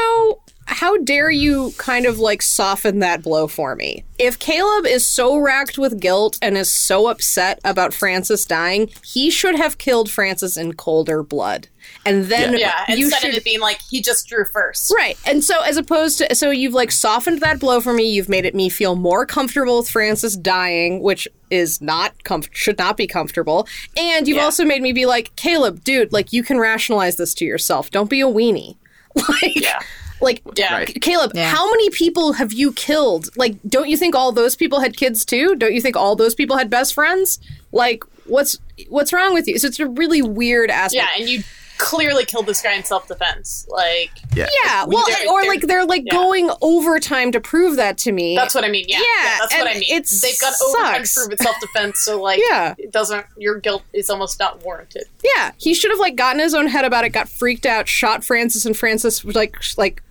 how dare you kind of like soften that blow for me? If Caleb is so racked with guilt and is so upset about Francis dying, he should have killed Francis in colder blood. And then Yeah, you instead should of it being like he just drew first. Right. And so as opposed to so you've like softened that blow for me, you've made it me feel more comfortable with Francis dying, which is not comf- should not be comfortable. And you've Yeah. also made me be like, "Caleb, dude, like you can rationalize this to yourself. Don't be a weenie." Like Yeah. like Yeah. Right. Caleb, Yeah. how many people have you killed? Like don't you think all those people had kids too? Don't you think all those people had best friends? Like what's what's wrong with you? So it's a really weird aspect. Yeah, and you clearly killed this guy in self defense. Like Yeah, Yeah, well, they're- or they're- like they're like yeah. going overtime to prove that to me. that's what I mean. Yeah, Yeah, that's what I mean. It's They've got overtime to prove it's self defense, so like Yeah. it doesn't your guilt is almost not warranted. yeah, he should have like gotten his own head about it, got freaked out, shot Francis, and Francis was like like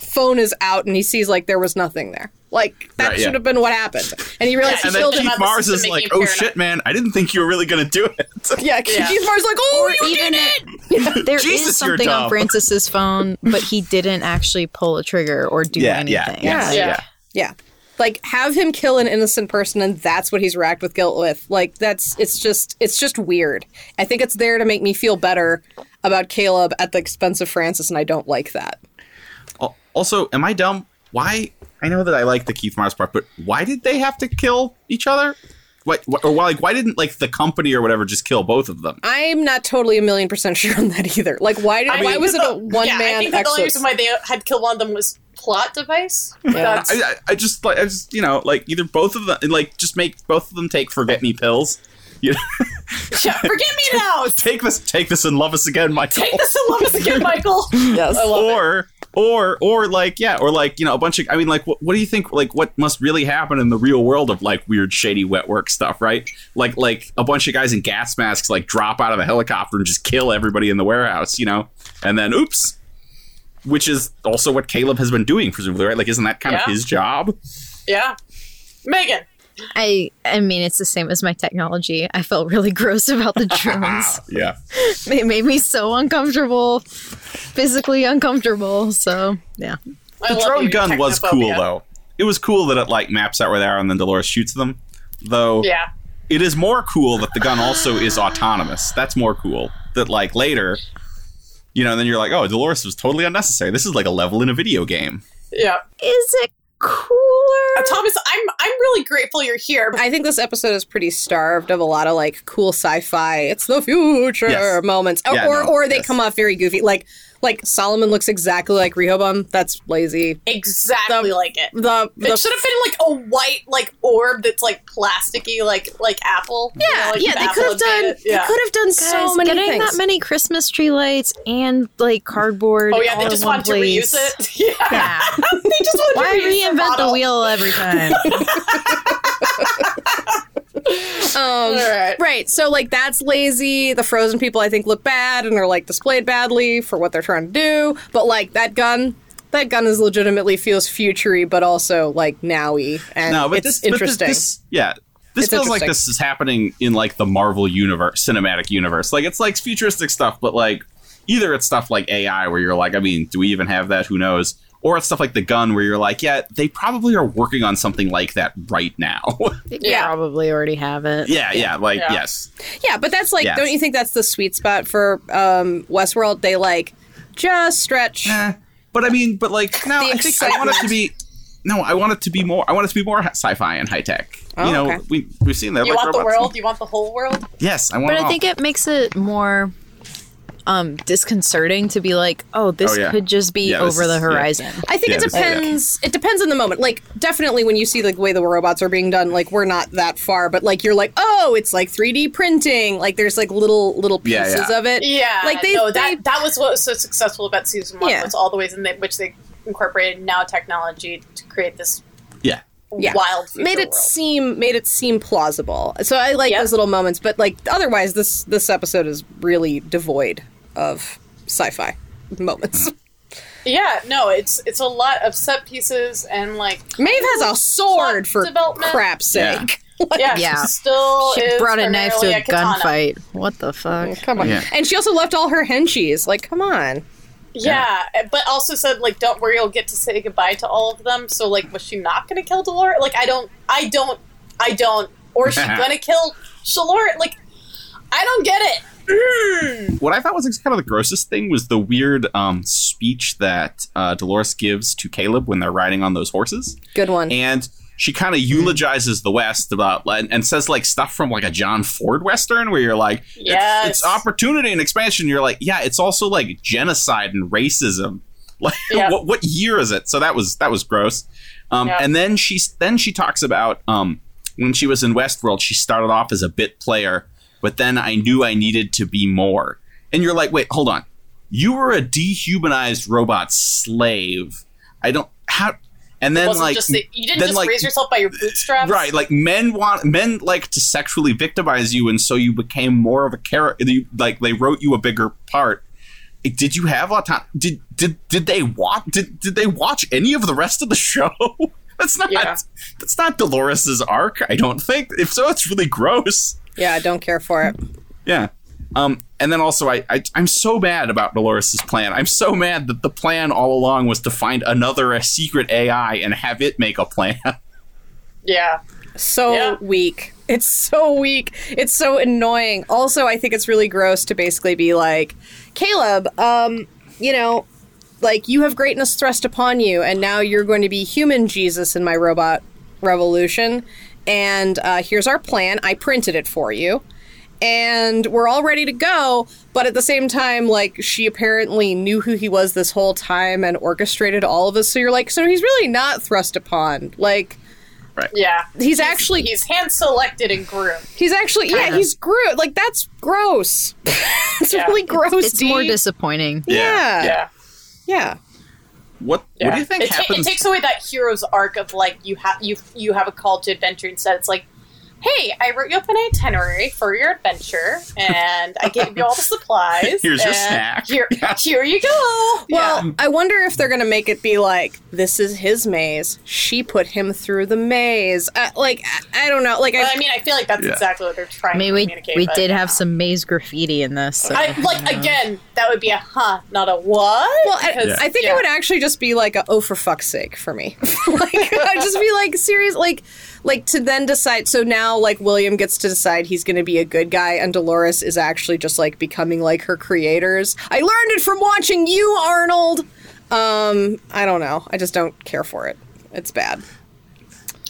phone is out, and he sees like there was nothing there. Like that Right, should yeah. have been what happened, and he realized Yeah, and he then killed him him. Keith Mars is like, "Oh paradigm." shit, man! I didn't think you were really gonna do it." Yeah, Yeah. Keith Mars is like, oh, Or you even did it. There is Jesus, you're something on. Francis's phone, but he didn't actually pull a trigger or do yeah, anything. yeah, yeah, Yeah. yeah. Yeah. Like have him kill an innocent person and that's what he's racked with guilt with. Like that's it's just it's just weird. I think it's there to make me feel better about Caleb at the expense of Francis and I don't like that. Also, am I dumb? Why? I know that I like the Keith Mars part, but why did they have to kill each other? What, what or why, like why didn't like the company or whatever just kill both of them? I'm not totally a million percent sure on that either. Like why did I why think was it a one yeah, I think the only reason why they had killed one of them was plot device. That's, I, I, I just like I just you know like either both of them like just make both of them take forget me pills. You know, yeah, forget me now. take this take this and love us again, Michael. Take this and love us again, Michael. Yes. I love it. Or or like yeah or like you know a bunch of i mean like what, what do you think like what must really happen in the real world of like weird shady wet work stuff right? Like like a bunch of guys in gas masks like drop out of a helicopter and just kill everybody in the warehouse you know? And then oops which is also what caleb has been doing presumably right? Like isn't that kind Yeah. of his job? Yeah, Megan. I I mean it's the same as my technology. I felt really gross about the drones. yeah they made me so uncomfortable, physically uncomfortable. So yeah. I the drone gun was cool though it was cool that it like maps out where they are and then dolores shoots them though Yeah, it is more cool that the gun also is autonomous. That's more cool. That like later, you know, then you're like, oh, Dolores was totally unnecessary. This is like a level in a video game. yeah. Is it cooler? Uh, Thomas, I'm I'm really grateful you're here. I think this episode is pretty starved of a lot of like cool sci-fi. It's the future Yes. moments, or Yeah, or, no, or they yes. come off very goofy. Like like Solomon looks exactly like Rehoboam. That's lazy. Exactly The- like it. The, the It should have been like a white like orb that's like plasticky, like like apple. You yeah know, like yeah. They could have done. Yeah. They could have done Guys, so many getting things. that many Christmas tree lights and like cardboard. Oh yeah, they just want wanted to reuse it. Yeah, Yeah. they just wanted Why to reuse reinvent the model. wheel every time? Um, All right. Right. So like that's lazy. The frozen people I think look bad and are like displayed badly for what they're trying to do. But like that gun, that gun is legitimately feels futury, but also like nowy, and No, but it's this, but this- interesting. this- yeah, this It's feels like this is happening in like the Marvel universe, cinematic universe. Like it's like futuristic stuff, but like either it's stuff like AI where you're like, I mean, do we even have that? Who knows? Or it's stuff like the gun where you're like, yeah, they probably are working on something like that right now. Yeah. Probably already have it. yeah, yeah, like Yeah. yes, yeah, but that's like, Yes. don't you think that's the sweet spot for um, Westworld? They like just stretch. Eh, but I mean, but like, no, The I think I want it to be. No, I want it to be more. I want it to be more sci-fi and high tech. Oh, you know, okay. we we've seen that. You like want the world? You want the whole world? Yes, I want. It. But it I all. think it makes it more um disconcerting to be like, oh, this Oh, yeah. could just be Yeah, this over the is- yeah. horizon. I think Yeah, it this- yeah. depends. It depends on the moment. Like, definitely when you see like, the way the robots are being done, like we're not that far, but like you're like, oh, it's like 3D printing. Like there's like little little pieces yeah. of it. Yeah, like they, no, they that that was what was so successful about season one Yeah. was all the ways in the, which they incorporated now technology to create this Yeah. yeah. wild made it world. seem made it seem plausible. So I like Yep. those little moments, but like otherwise, this this episode is really devoid of sci-fi moments. Mm-hmm. Yeah, no, it's it's a lot of set pieces and like Maeve has a sword for development. crap's sake. Yeah, Yeah. she still She is brought a knife to primarily a katana. gunfight. What the fuck? Come on. Yeah. And she also left all her henchies. Like, come on. Yeah, but also said like, "Don't worry, you'll get to say goodbye to all of them." So like, was she not going to kill Dolores? Like, I don't, I don't, I don't, or is she going to kill Charlotte? Like, I don't get it. What I thought was kind of the grossest thing was the weird um, speech that uh, Dolores gives to Caleb when they're riding on those horses, Good one. and she kind of eulogizes the West about and, says like stuff from like a John Ford western where you're like, it's- Yes. it's, opportunity and expansion. You're like, yeah, it's also like genocide and racism. Like, Yeah. what, what year is it? So that was that was gross. Um, Yeah. And then she then she talks about um, when she was in Westworld, she started off as a bit player, but then I knew I needed to be more. And you're like, wait, hold on. You were a dehumanized robot slave. I don't how. And then like that- you didn't just like, raise yourself by your uh, bootstraps, Right, like men want men like to sexually victimize you, and so you became more of a character. Like they wrote you a bigger part. Did you have autonomy? Did did did they watch? Did did they watch any of the rest of the show? That's not Yeah. that's not Dolores's arc. I don't think. If so, it's really gross. Yeah, I don't care for it. Yeah. Um, and then also, I, I I'm so mad about Dolores's plan. I'm so mad that the plan all along was to find another uh, secret AI and have it make a plan. Yeah, so Yeah. weak. It's so weak. It's so annoying. Also, I think it's really gross to basically be like, Caleb, um, you know, like you have greatness thrust upon you, and now you're going to be human Jesus in my robot revolution. And uh, here's our plan. I printed it for you. And we're all ready to go, but at the same time, like, she apparently knew who he was this whole time and orchestrated all of this. So you're like, so he's really not thrust upon. Like, Right. yeah. he's actually He's hand selected and groomed. He's actually yeah, Kinda. he's groomed. Like that's gross. it's Yeah. really gross. It's more dude. disappointing. yeah. yeah. Yeah. What Yeah. what do you think it, happens? it takes away that hero's arc of like you have you you have a call to adventure instead. It's like, hey, I wrote you up an itinerary for your adventure, and I gave you all the supplies. Here's your snack. Here, here you go. Well, I wonder if they're gonna make it be like this is his maze. She put him through the maze. Uh, like I, I don't know. Like I, Well, I mean, I feel like that's Yeah. exactly what they're trying I mean, to we communicate. we but, did have know. some maze graffiti in this. So. I like again. That would be a huh, not a what. well, I, Because- I think yeah. it would actually just be like a oh for fuck's sake for me. like I'd just be like serious like like to then decide. So now like William gets to decide he's going to be a good guy, and Dolores is actually just like becoming like her creators. I learned it from watching you, Arnold. Um, I don't know. I just don't care for it. It's bad.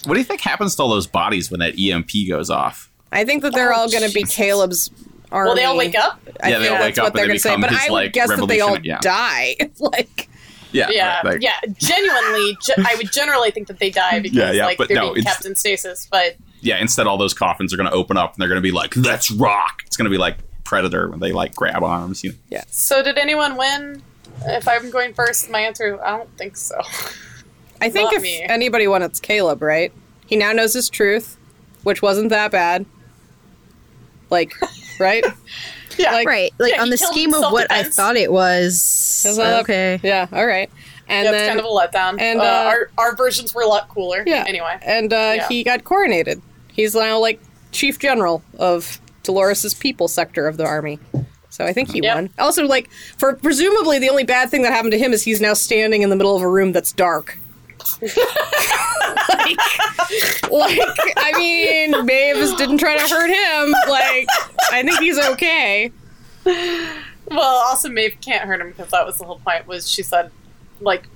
what do you think happens to all those bodies when that EMP goes off? I think that they're Oh, all going to be Caleb's army. Will they all wake up? I Yeah, they think all that's wake up what and they're they going to say. become But his, I would like, guess that they all revolution- yeah. die. like, Yeah, Yeah, right, like- yeah. Genuinely, ge- I would generally think that they die because Yeah, yeah, like but they're no, being it's- kept in stasis. But yeah. Instead, all those coffins are going to open up and they're going to be like, "Let's rock." It's going to be like Predator when they like grab arms. You know? so, did anyone win? If I'm going first, my answer I don't think so. I think Not if me. anybody won, it's Caleb, right? He now knows his truth, which wasn't that bad. Like, right? yeah, Like- right, like Yeah, on the scheme of what I thought it was. Is Okay. Yeah. All right. And yeah, then, it's kind of a letdown. and, uh, uh, our our versions were a lot cooler. yeah. Anyway, and uh, Yeah. he got coronated. He's now like chief general of Dolores's people sector of the army. So I think he Yep. won. Also, like for presumably the only bad thing that happened to him is he's now standing in the middle of a room that's dark. like, like, I mean, Mavis didn't try to hurt him. Like, I think he's okay. well, also Maeve can't hurt him because that was the whole point. Was she said like.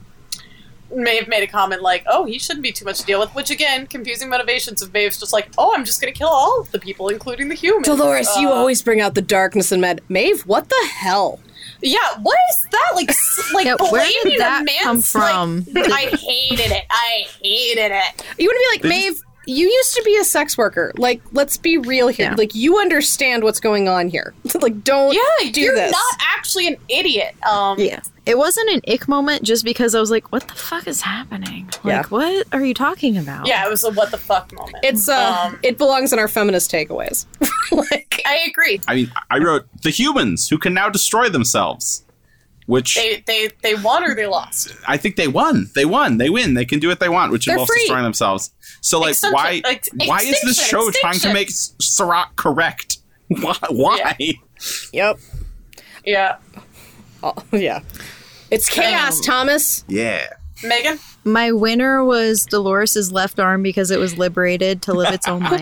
Maeve made a comment like, "Oh, he shouldn't be too much to deal with," which again, confusing motivations of Maeve's just like, "Oh, I'm just going to kill all of the people, including the humans." Dolores, you Uh, always bring out the darkness in Med. Maeve, what the hell? Yeah, what is that? Like, like Yeah, where did blaming that a man's, come from? Like, I hated it. I hated it. You want to be like They Maeve? Just- you used to be a sex worker. Like, let's be real here. Yeah. Like, you understand what's going on here. like, don't Yeah, do you're this. not actually an idiot. Um, Yeah. It wasn't an ick moment just because I was like, what the fuck is happening? Like, Yeah. what are you talking about? yeah, it was a what the fuck moment. it's uh, Um, it belongs in our feminist takeaways. like, I agree. I mean, I wrote the humans who can now destroy themselves, which They they they won or they lost. I think they won. They won. They win. They can do what they want, which They're involves free. destroying themselves. So, like, Extinction- why? ex- why is this extinction, show trying to make S- Serac correct? Why? Why? yep. Yeah, Oh, yeah. It's chaos, Um, Thomas. Yeah. Megan. My winner was Dolores's left arm because it was liberated to live its own life.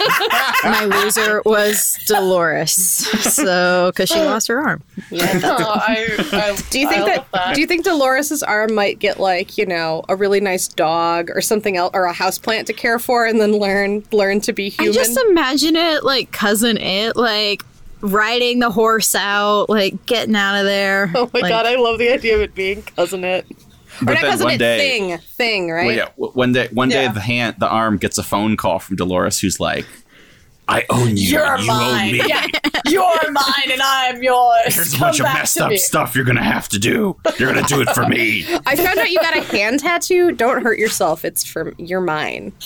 My loser was Dolores, so because she lost her arm. Oh, I, I, Do you think I that, that? Do you think Dolores's arm might get like you know a really nice dog or something else or a houseplant to care for and then learn learn to be human? I human? just imagine it like cousin it like riding the horse out, like getting out of there. oh my Like, god, I love the idea of it being cousin it. Or But not then one day- thing thing right? Well, yeah. w- One day, one day, Yeah. the hand, the arm gets a phone call from Dolores, who's like, "I own you. You're you mine. own me. Yeah, you're mine and I'm yours. There's a bunch of messed up me. stuff you're gonna have to do. You're gonna do it for me." I found out you got a hand tattoo. Don't hurt yourself. It's for you're mine.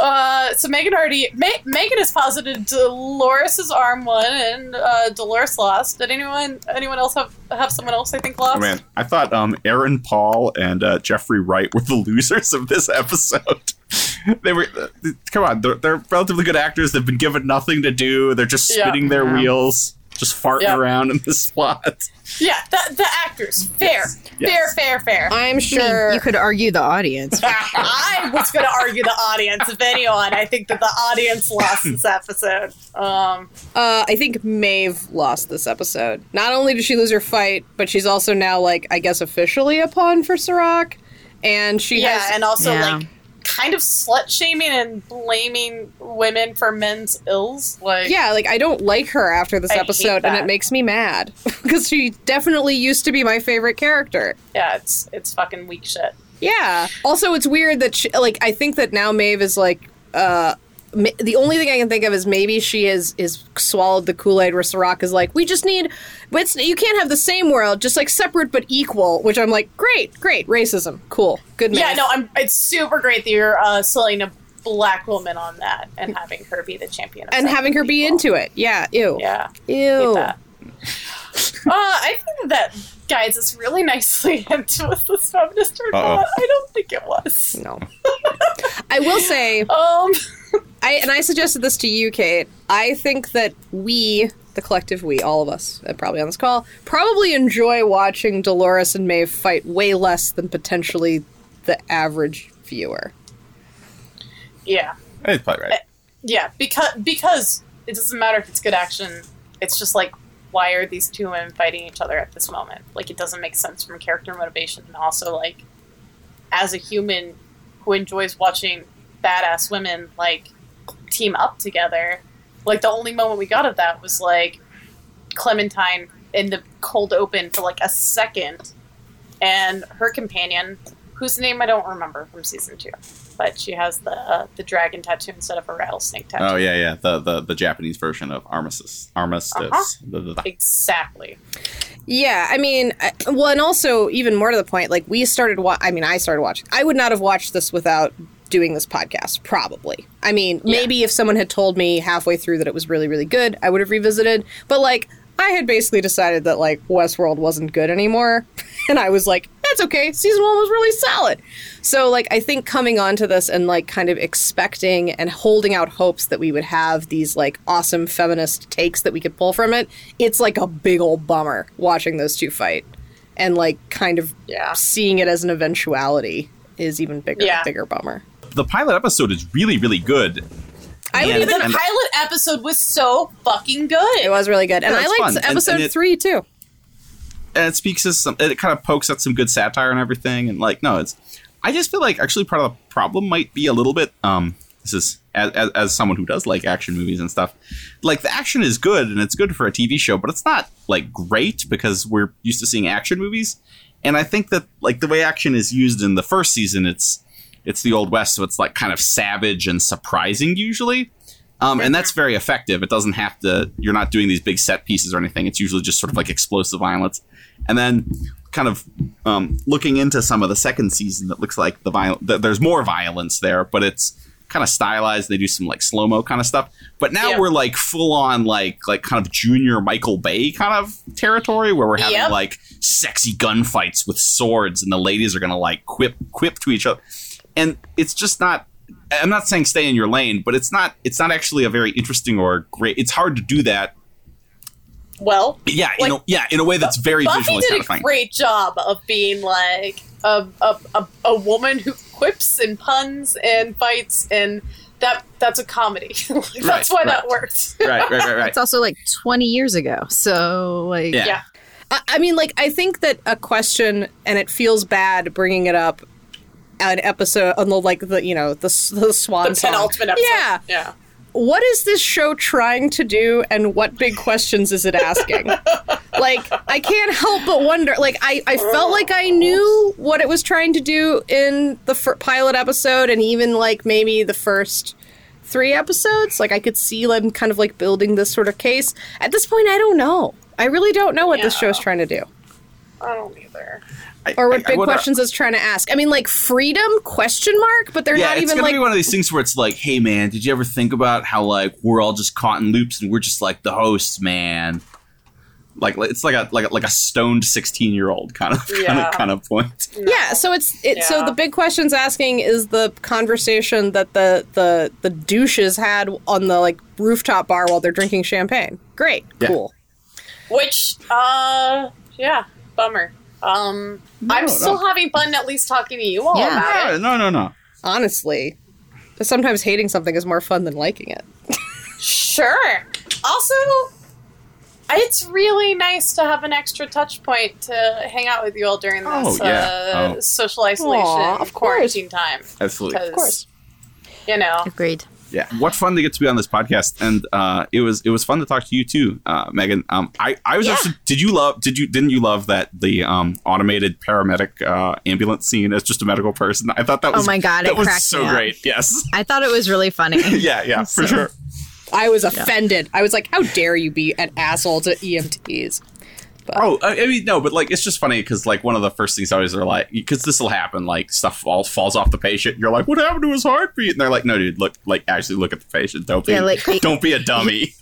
Uh, so Megan already Ma- Megan has posited Dolores's arm won and uh, Dolores lost. Did anyone anyone else have have someone else I think lost? Oh, man, I thought um, Aaron Paul and uh, Jeffrey Wright were the losers of this episode. they were, uh, come on, they're, they're relatively good actors. They've been given nothing to do. They're just Yeah. spinning their wheels, just farting Yeah. around in the plot. Yeah, the, the actors. Fair, Yes. fair, fair, fair. I'm I mean, sure. you could argue the audience. I was going to argue the audience. If anyone, I think that the audience lost this episode. Um, Uh, I think Maeve lost this episode. Not only did she lose her fight, but she's also now like I guess officially a pawn for Serac, and she yeah, has and also Yeah. like kind of slut shaming and blaming women for men's ills. Like, yeah, like I don't like her after this I episode, and it makes me mad because she definitely used to be my favorite character. yeah, it's it's fucking weak shit. Yeah. Also, it's weird that she, like I think that now Maeve is like uh the only thing I can think of is maybe she is is swallowed the Kool Aid where Serac is like, we just need, but it's, you can't have the same world, just like separate but equal. Which I'm like, great, great, racism, cool, good. Yeah, Maeve. no, I'm. It's super great that you're uh, selling a black woman on that and having her be the champion, of and having her be into it. Yeah, ew, Yeah, ew. uh, I think that guides us really nicely into was this feminist or Uh-oh. not. I don't think it was. No. I will say, Um, I and I suggested this to you, Kate. I think that we, the collective we, all of us, uh, probably on this call, probably enjoy watching Dolores and Maeve fight way less than potentially the average viewer. yeah, It's probably right. yeah, because because it doesn't matter if it's good action. It's just like why are these two women fighting each other at this moment? Like it doesn't make sense from character motivation, and also like as a human who enjoys watching badass women like team up together. Like the only moment we got of that was like Clementine in the cold open for like a second, and her companion, whose name I don't remember from season two, but she has the uh, the dragon tattoo instead of a rattlesnake tattoo. Oh yeah, yeah. The the, the Japanese version of Armistice. Armistice. Uh-huh. Exactly. Yeah, I mean, well, and also even more to the point, like we started. Wa- I mean, I started watching. I would not have watched this without doing this podcast. Probably. I mean, Yeah. maybe if someone had told me halfway through that it was really, really good, I would have revisited. But like, I had basically decided that like Westworld wasn't good anymore, and I was like, that's okay. Season one was really solid. So like, I think coming onto this and like kind of expecting and holding out hopes that we would have these like awesome feminist takes that we could pull from it, it's like a big old bummer watching those two fight, and like kind of Yeah. seeing it as an eventuality is even bigger, Yeah. bigger bummer. The pilot episode is really, really good. I would And- even The and- pilot episode was so fucking good. It was really good, and Yeah, I it's liked fun. And- episode and it- three too. and it speaks to some it kind of pokes at some good satire and everything and like no it's i just feel like actually part of the problem might be a little bit um this is as, as, as someone who does like action movies and stuff like the action is good and it's good for a tv show but it's not like great because we're used to seeing action movies and i think that like the way action is used in the first season it's it's the old west, so it's like kind of savage and surprising usually. Um, and that's very effective. It doesn't have to. You're not doing these big set pieces or anything. It's usually just sort of like explosive violence. And then, kind of um, looking into some of the second season, that looks like the viol- th- There's more violence there, but it's kind of stylized. They do some like slow mo kind of stuff. But now Yeah. we're like full on like like kind of junior Michael Bay kind of territory where we're having Yep. like sexy gunfights with swords, and the ladies are gonna like quip quip to each other, and it's just not. I'm not saying stay in your lane, but it's not. It's not actually a very interesting or great. It's hard to do that. Well, Yeah, in a, yeah, in a way that's very Buffy visually did a great job of being like a, a, a, a woman who quips and puns and fights, and that that's a comedy. Like, that's why Right, that works. right, right, right, right. It's also like 20 years ago. So, like, Yeah. Yeah. I, I mean, like, I think that a question, and it feels bad bringing it up an episode on the like the you know the the swan The penultimate episode. Yeah, Yeah. what is this show trying to do, and what big questions is it asking? like, I can't help but wonder. Like, I I felt like I oh. knew what it was trying to do in the fir- pilot episode, and even like maybe the first three episodes. Like, I could see them kind of like building this sort of case. At this point, I don't know. I really don't know what this Yeah. show's trying to do. I don't either. I- or what I- I big wonder- questions is trying to ask. I mean, like freedom question mark, but they're Yeah, not it's even gonna like be one of these things where it's like, hey man, did you ever think about how like we're all just caught in loops and we're just like the hosts, man? Like it's like a like a, like a stoned sixteen year old kind of kind of kind of point. yeah. So it's it. So the big questions asking is the conversation that the the the douches had on the like rooftop bar while they're drinking champagne. Great, Yeah. cool. Which, uh, yeah, bummer. Um, I'm no. still having fun at least talking to you all Yeah. about it. no, no, no. Honestly, sometimes hating something is more fun than liking it. Sure. Also, it's really nice to have an extra touch point to hang out with you all during this Oh, yeah. uh, Oh. social isolation Aw, of course. quarantine time. Absolutely. Of course. You know, agreed. Yeah, what fun to get to be on this podcast, and uh, it was it was fun to talk to you too, uh, Megan. Um, I I was Yeah. actually did you love did you didn't you love that the um, automated paramedic uh, ambulance scene as just a medical person? I thought that was Oh my God, it that was cracked so me up. great. Yes, I thought it was really funny. yeah, yeah, for So- sure. I was offended. I was like, "How dare you be an asshole to E EMTs?" Oh, I, I mean, no, but like it's just funny because like one of the first things I always are like because this will happen, like stuff all falls off the patient. You're like, what happened to his heartbeat? And they're like, no, dude, look, like actually look at the patient. Don't be, Yeah, like- don't be a dummy.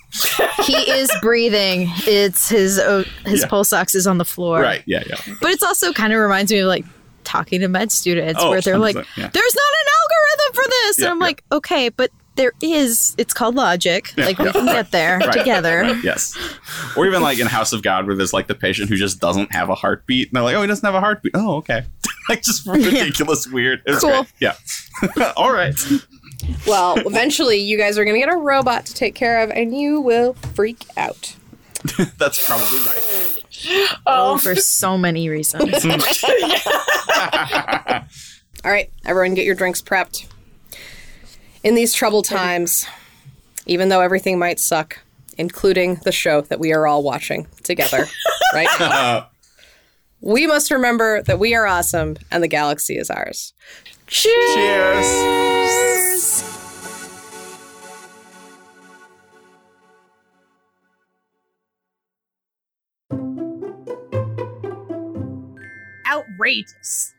he is breathing. It's his uh, his Yeah. pulse ox is on the floor. right? Yeah, yeah. But it's also kind of reminds me of like talking to med students Oh, where they're like, yeah. "There's not an algorithm for this," and I'm like, "Okay, but there is. It's called logic. like we can get there Right, together." right, yes. Or even like in House of God, where there's like the patient who just doesn't have a heartbeat, and they're like, oh, he doesn't have a heartbeat. Oh, okay. like just ridiculous, weird. It was Cool. great. Yeah. all right. Well, eventually, you guys are gonna get a robot to take care of, and you will freak out. That's probably right. Oh. oh, for so many reasons. All right, everyone, get your drinks prepped. In these troubled times, even though everything might suck, including the show that we are all watching together right now, we must remember that we are awesome and the galaxy is ours. Cheers. Outrageous.